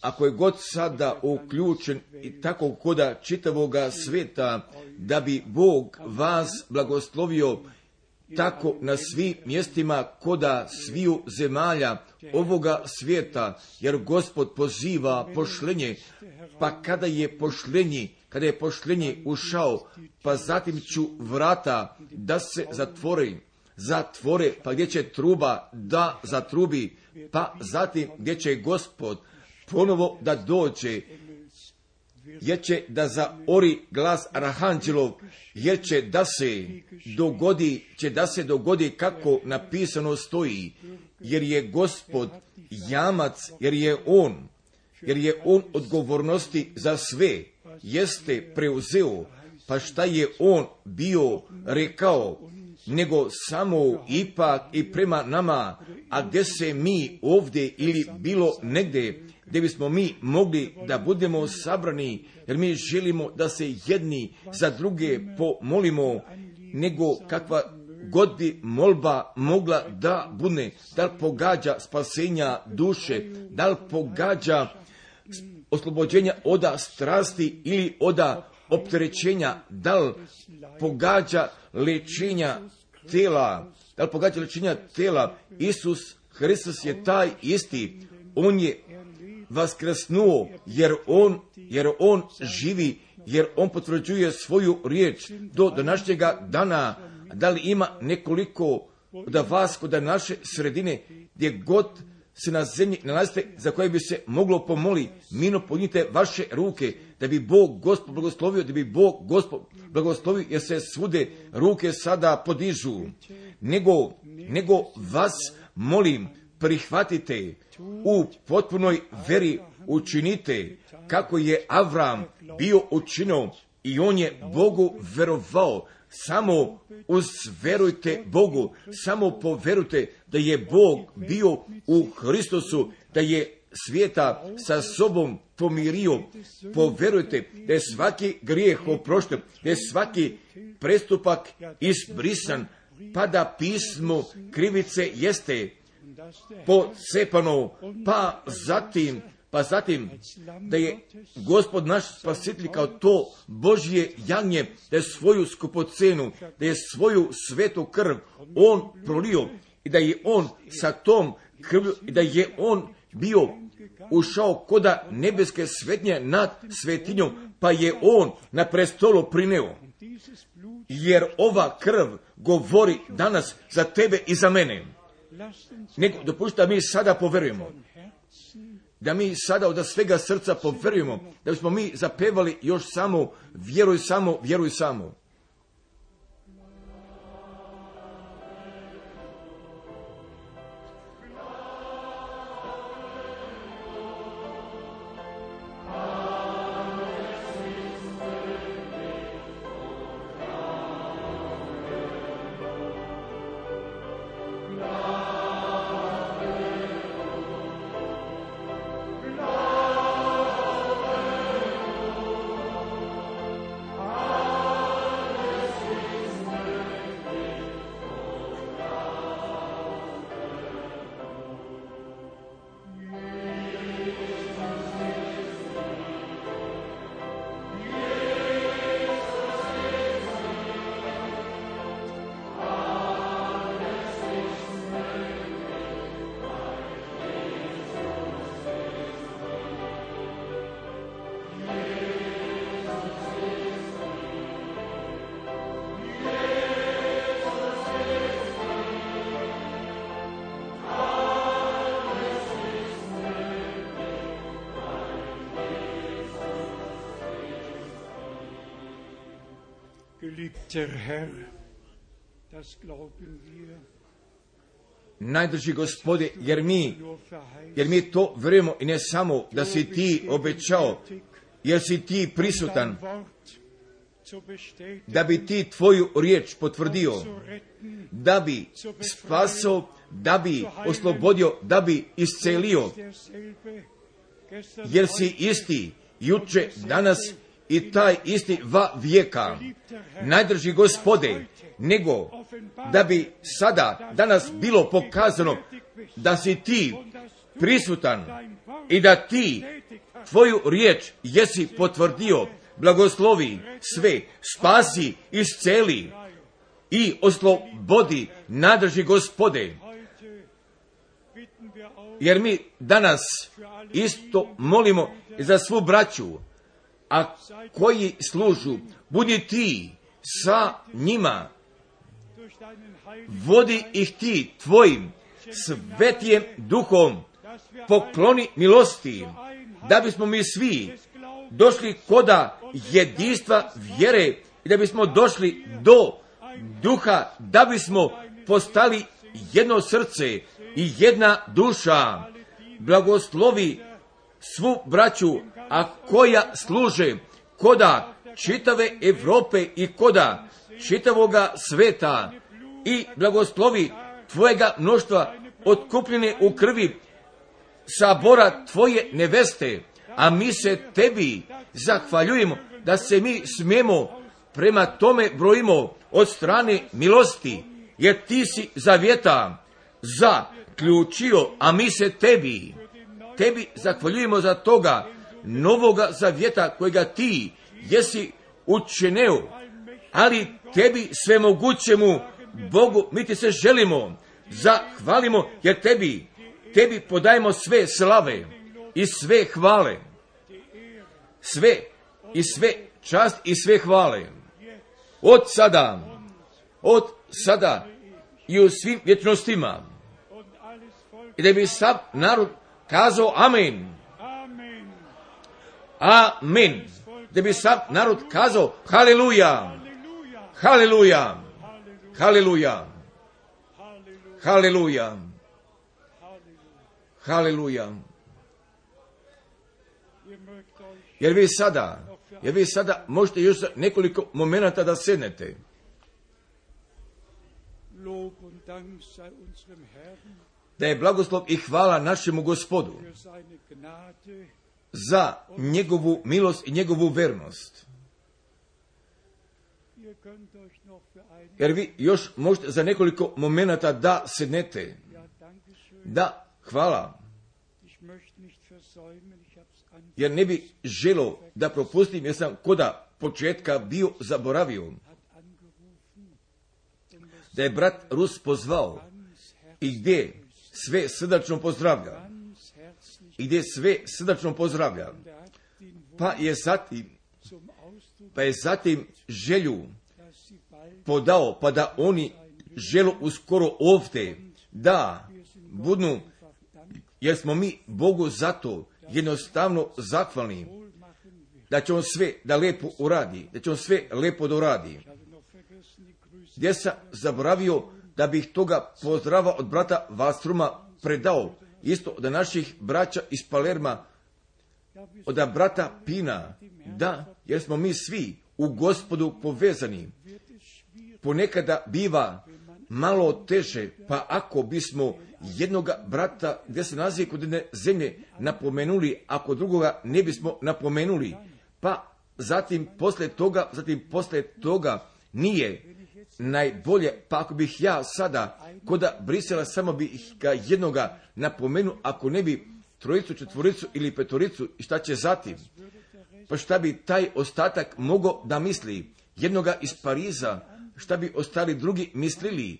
ako je god sada uključen i tako koda čitavoga sveta, da bi Bog vas blagoslovio tako na svim mjestima koda sviju zemalja ovoga svijeta, jer Gospod poziva pošlenje, pa kada je pošlenje, kada je pošlenje ušao, pa zatim ću vrata da se zatvore, zatvore, pa gdje će truba da zatrubi, pa zatim gdje će Gospod ponovo da dođe, jer će da zaori glas Arhanđelov, jer će da se dogodi, će da se dogodi kako napisano stoji, jer je gospod jamac, jer je on, jer je on odgovornosti za sve, jeste preuzeo, pa šta je on bio rekao, nego samo ipak i prema nama, a gdje se mi ovdje ili bilo negdje, gdje bismo mi mogli da budemo sabrani, jer mi želimo da se jedni za druge pomolimo, nego kakva god bi molba mogla da bude, da li pogađa spasenja duše, da li pogađa oslobođenja oda strasti ili oda opterećenja, da li pogađa lečenja tela, da li pogađa lečenja tela, Isus Hristos je taj isti, On je vaskrsnuo, jer On, jer On živi, jer On potvrđuje svoju riječ do današnjega dana, da li ima nekoliko da vas kod naše sredine, gdje god se na zemlji nalazite za koje bi se moglo pomoli, mino podnite vaše ruke, da bi Bog Gospod blagoslovio, da bi Bog Gospod blagoslovio, jer se svude ruke sada podižu. Nego, nego vas molim, prihvatite u potpunoj veri, učinite kako je Avram bio učinio i on je Bogu verovao, samo uzverujte Bogu, samo poverujte da je Bog bio u Hristosu, da je svijeta sa sobom pomirio. Poverujte da je svaki grijeh oprošten, da je svaki prestupak isbrisan, pa da pismo krivice jeste pocepano, pa zatim pa zatim da je gospod naš spasitelj kao to Božje janje, da je svoju skupocenu, da je svoju svetu krv on prolio i da je on sa tom krvlju i da je on bio ušao koda nebeske svetnje nad svetinjom, pa je on na prestolu prineo. Jer ova krv govori danas za tebe i za mene. Nego, dopušta mi sada poverujemo da mi sada od svega srca poverujemo, da bismo mi zapevali još samo vjeruj samo, vjeruj samo. Najdrži gospode, jer mi, jer mi to vjerujemo i ne samo da si ti obećao, jer si ti prisutan, da bi ti tvoju riječ potvrdio, zu retten, da bi spasao, da bi oslobodio, da bi iscelio, jer si isti, juče, danas i taj isti va vijeka. Najdrži gospode, nego da bi sada, danas bilo pokazano da si ti prisutan i da ti tvoju riječ jesi potvrdio, blagoslovi sve, spasi, isceli i oslobodi, nadrži gospode. Jer mi danas isto molimo za svu braću, a koji služu, budi ti sa njima, vodi ih ti tvojim svetijem duhom, pokloni milosti, da bismo mi svi došli koda jedinstva vjere i da bismo došli do duha, da bismo postali jedno srce i jedna duša. Blagoslovi svu braću, a koja služe koda čitave Europe i koda čitavoga sveta. I blagoslovi tvojega mnoštva otkupljene u krvi sabora tvoje neveste, a mi se tebi zahvaljujemo da se mi smemo prema tome brojimo od strane milosti, jer ti si zavjeta zaključio, a mi se tebi, tebi zahvaljujemo za toga novoga zavjeta kojega ti jesi učineo, ali tebi svemogućemu Bogu mi ti se želimo, zahvalimo, jer tebi, tebi podajemo sve slave i sve hvale, sve i sve čast i sve hvale. Od sada, od sada i u svim vječnostima. I da bi sav narod kazao amen. Amen. Da bi sav narod kazao haleluja. Haleluja. Haleluja. Haleluja. Haleluja. Jer vi sada, jer vi sada možete još nekoliko momenata da sednete. Da je blagoslov i hvala našemu gospodu za njegovu milost i njegovu vernost. Jer vi još možete za nekoliko momenata da sednete. Da, hvala. Jer ne bi želo da propustim, jer sam koda početka bio zaboravio. Da je brat Rus pozvao i gdje sve srdačno pozdravlja. Gdje sve srdačno pozdravlja. Pa je zatim, pa je zatim želju podao, pa da oni želu uskoro ovdje da budu, jer smo mi Bogu zato jednostavno zahvalni da će on sve da lepo uradi, da će on sve lepo da uradi. Gdje sam zaboravio da bih toga pozdrava od brata Vastruma predao, isto od naših braća iz Palerma, od brata Pina, da, jer smo mi svi u gospodu povezani. Ponekada biva malo teže, pa ako bismo jednoga brata gdje se nalazi kod jedne zemlje napomenuli, ako drugoga ne bismo napomenuli, pa zatim posle toga, zatim posle toga nije najbolje, pa ako bih ja sada koda Brisela samo bih ga jednoga napomenu, ako ne bi trojicu, četvoricu ili petoricu, šta će zatim? Pa šta bi taj ostatak mogao da misli? Jednoga iz Pariza, šta bi ostali drugi mislili?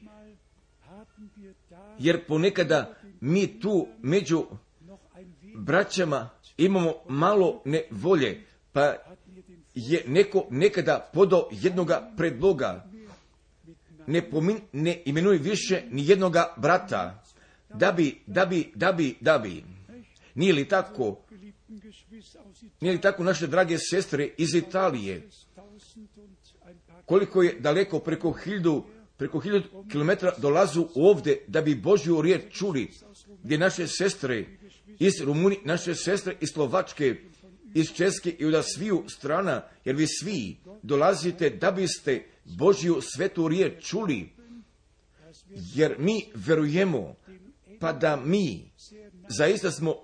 Jer ponekada mi tu među braćama imamo malo nevolje, pa je neko nekada podao jednoga predloga, ne, pomin, ne imenuje više ni jednoga brata, da bi, da bi, da bi, da bi. Nije li tako? Nije li tako naše drage sestre iz Italije? Koliko je daleko preko hiljadu, preko hiljadu kilometra dolazu ovdje da bi Božju riječ čuli, gdje naše sestre iz Rumunije, naše sestre iz Slovačke, iz Česke i od sviju strana, jer vi svi dolazite da biste Božju svetu riječ čuli, jer mi verujemo, pa da mi zaista smo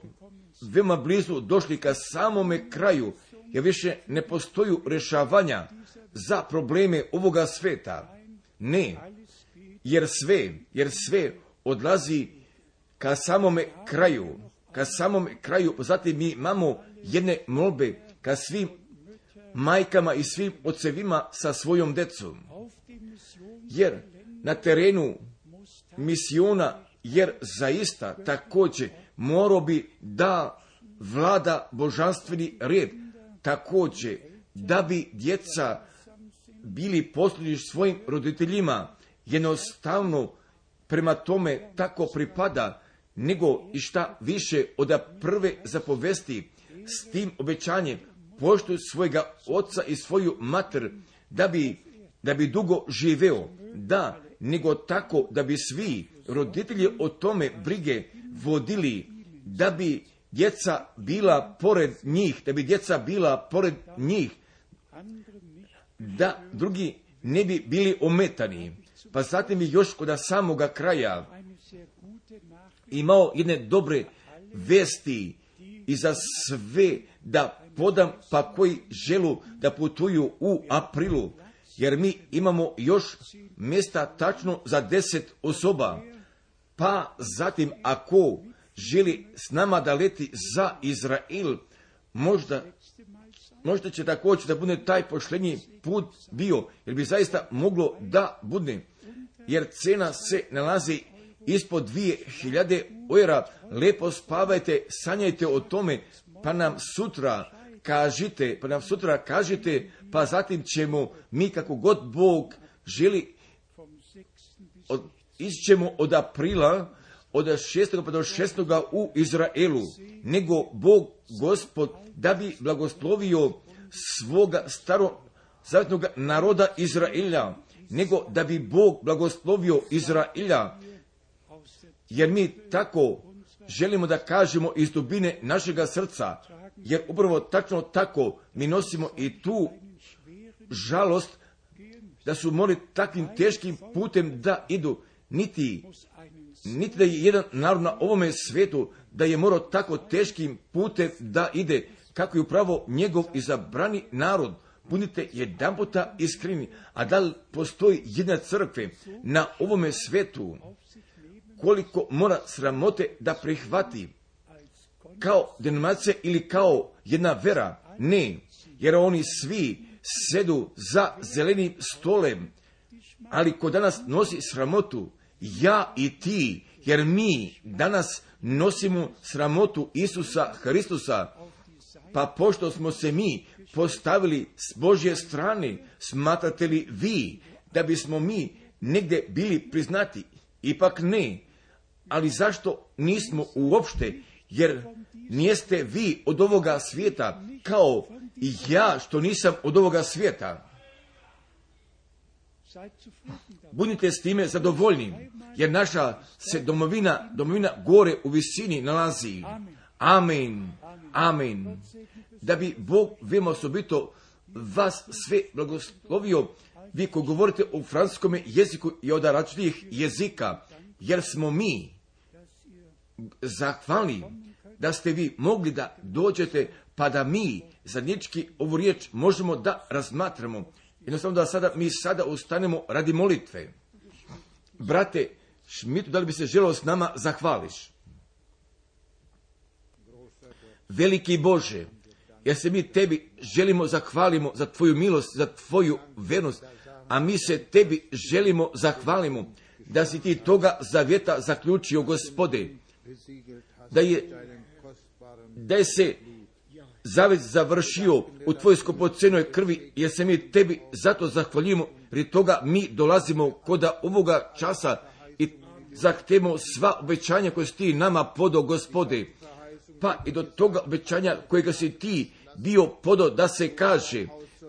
veoma blizu došli ka samome kraju, jer više ne postoju rešavanja za probleme ovoga sveta. Ne, jer sve, jer sve odlazi ka samome kraju, ka samome kraju, zatim mi imamo jedne molbe ka svim majkama i svim ocevima sa svojom decom. Jer na terenu misiona, jer zaista također morao bi da vlada božanstveni red, također da bi djeca bili poslušni svojim roditeljima, jednostavno prema tome tako pripada, nego i šta više od prve zapovesti s tim obećanjem poštuj svojega oca i svoju mater, da bi, da bi dugo živeo. Da, nego tako da bi svi roditelji o tome brige vodili, da bi djeca bila pored njih, da bi djeca bila pored njih, da drugi ne bi bili ometani. Pa zatim je još kod samoga kraja imao jedne dobre vesti i za sve da podam pa koji želu da putuju u aprilu, jer mi imamo još mjesta tačno za deset osoba. Pa zatim ako želi s nama da leti za Izrael, možda, možda će također da bude taj pošlenji put bio, jer bi zaista moglo da bude, jer cena se nalazi ispod dvije hiljade ojera, lepo spavajte, sanjajte o tome, pa nam sutra kažite, pa nam sutra kažite, pa zatim ćemo mi kako god Bog želi, od, ćemo od aprila, od 6. pa do 6. u Izraelu, nego Bog gospod da bi blagoslovio svoga staro naroda Izraelja, nego da bi Bog blagoslovio Izraelja, jer mi tako želimo da kažemo iz dubine našega srca, jer upravo tačno tako mi nosimo i tu žalost da su morali takvim teškim putem da idu, niti, niti da je jedan narod na ovome svetu da je morao tako teškim putem da ide, kako je upravo njegov izabrani narod. Budite jedan puta iskreni, a da li postoji jedna crkve na ovome svetu koliko mora sramote da prihvati kao denominacija ili kao jedna vera. Ne, jer oni svi sedu za zelenim stolem, ali ko danas nosi sramotu, ja i ti, jer mi danas nosimo sramotu Isusa Hristusa, pa pošto smo se mi postavili s Božje strane, smatrate li vi da bismo mi negdje bili priznati? Ipak ne. Ali zašto nismo uopšte? Jer nijeste vi od ovoga svijeta kao i ja što nisam od ovoga svijeta. Budite s time zadovoljni, jer naša se domovina, domovina gore u visini nalazi. Amen. Amen. Da bi Bog vema osobito vas sve blagoslovio, vi ko govorite o franskom jeziku i od različitih jezika, jer smo mi zahvalni da ste vi mogli da dođete pa da mi zadnjički ovu riječ možemo da razmatramo. Jednostavno da sada mi sada ustanemo radi molitve. Brate Šmitu, da li bi se želeo s nama zahvališ? Veliki Bože, jer se mi tebi želimo zahvalimo za tvoju milost, za tvoju vernost, a mi se tebi želimo zahvalimo da si ti toga zavjeta zaključio gospode, da je, da je se zavjet završio u tvojoj skopocenoj krvi, jer se mi tebi zato zahvaljujemo, jer toga mi dolazimo koda ovoga časa i zahtemo sva obećanja koje si ti nama podo gospode, pa i do toga obećanja kojega si ti bio podo da se kaže,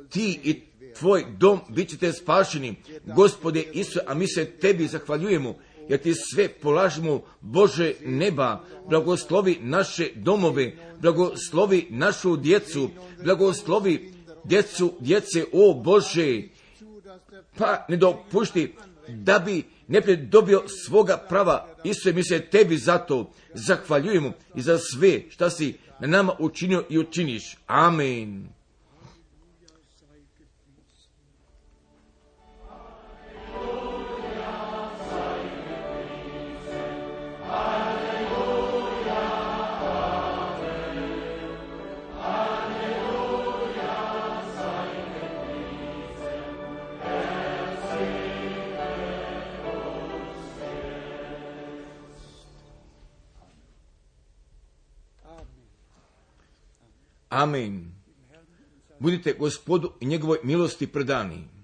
ti i tvoj dom bit ćete spašeni, gospode Isu, a mi se tebi zahvaljujemo, jer ti sve polažimo Bože neba, blagoslovi naše domove, blagoslovi našu djecu, blagoslovi djecu, djece, o Bože, pa ne dopušti da bi ne dobio svoga prava. Isuse, mi se tebi zato zahvaljujemo i za sve šta si na nama učinio i učiniš. Amen. Amen. Budite gospodu i njegovoj milosti predani.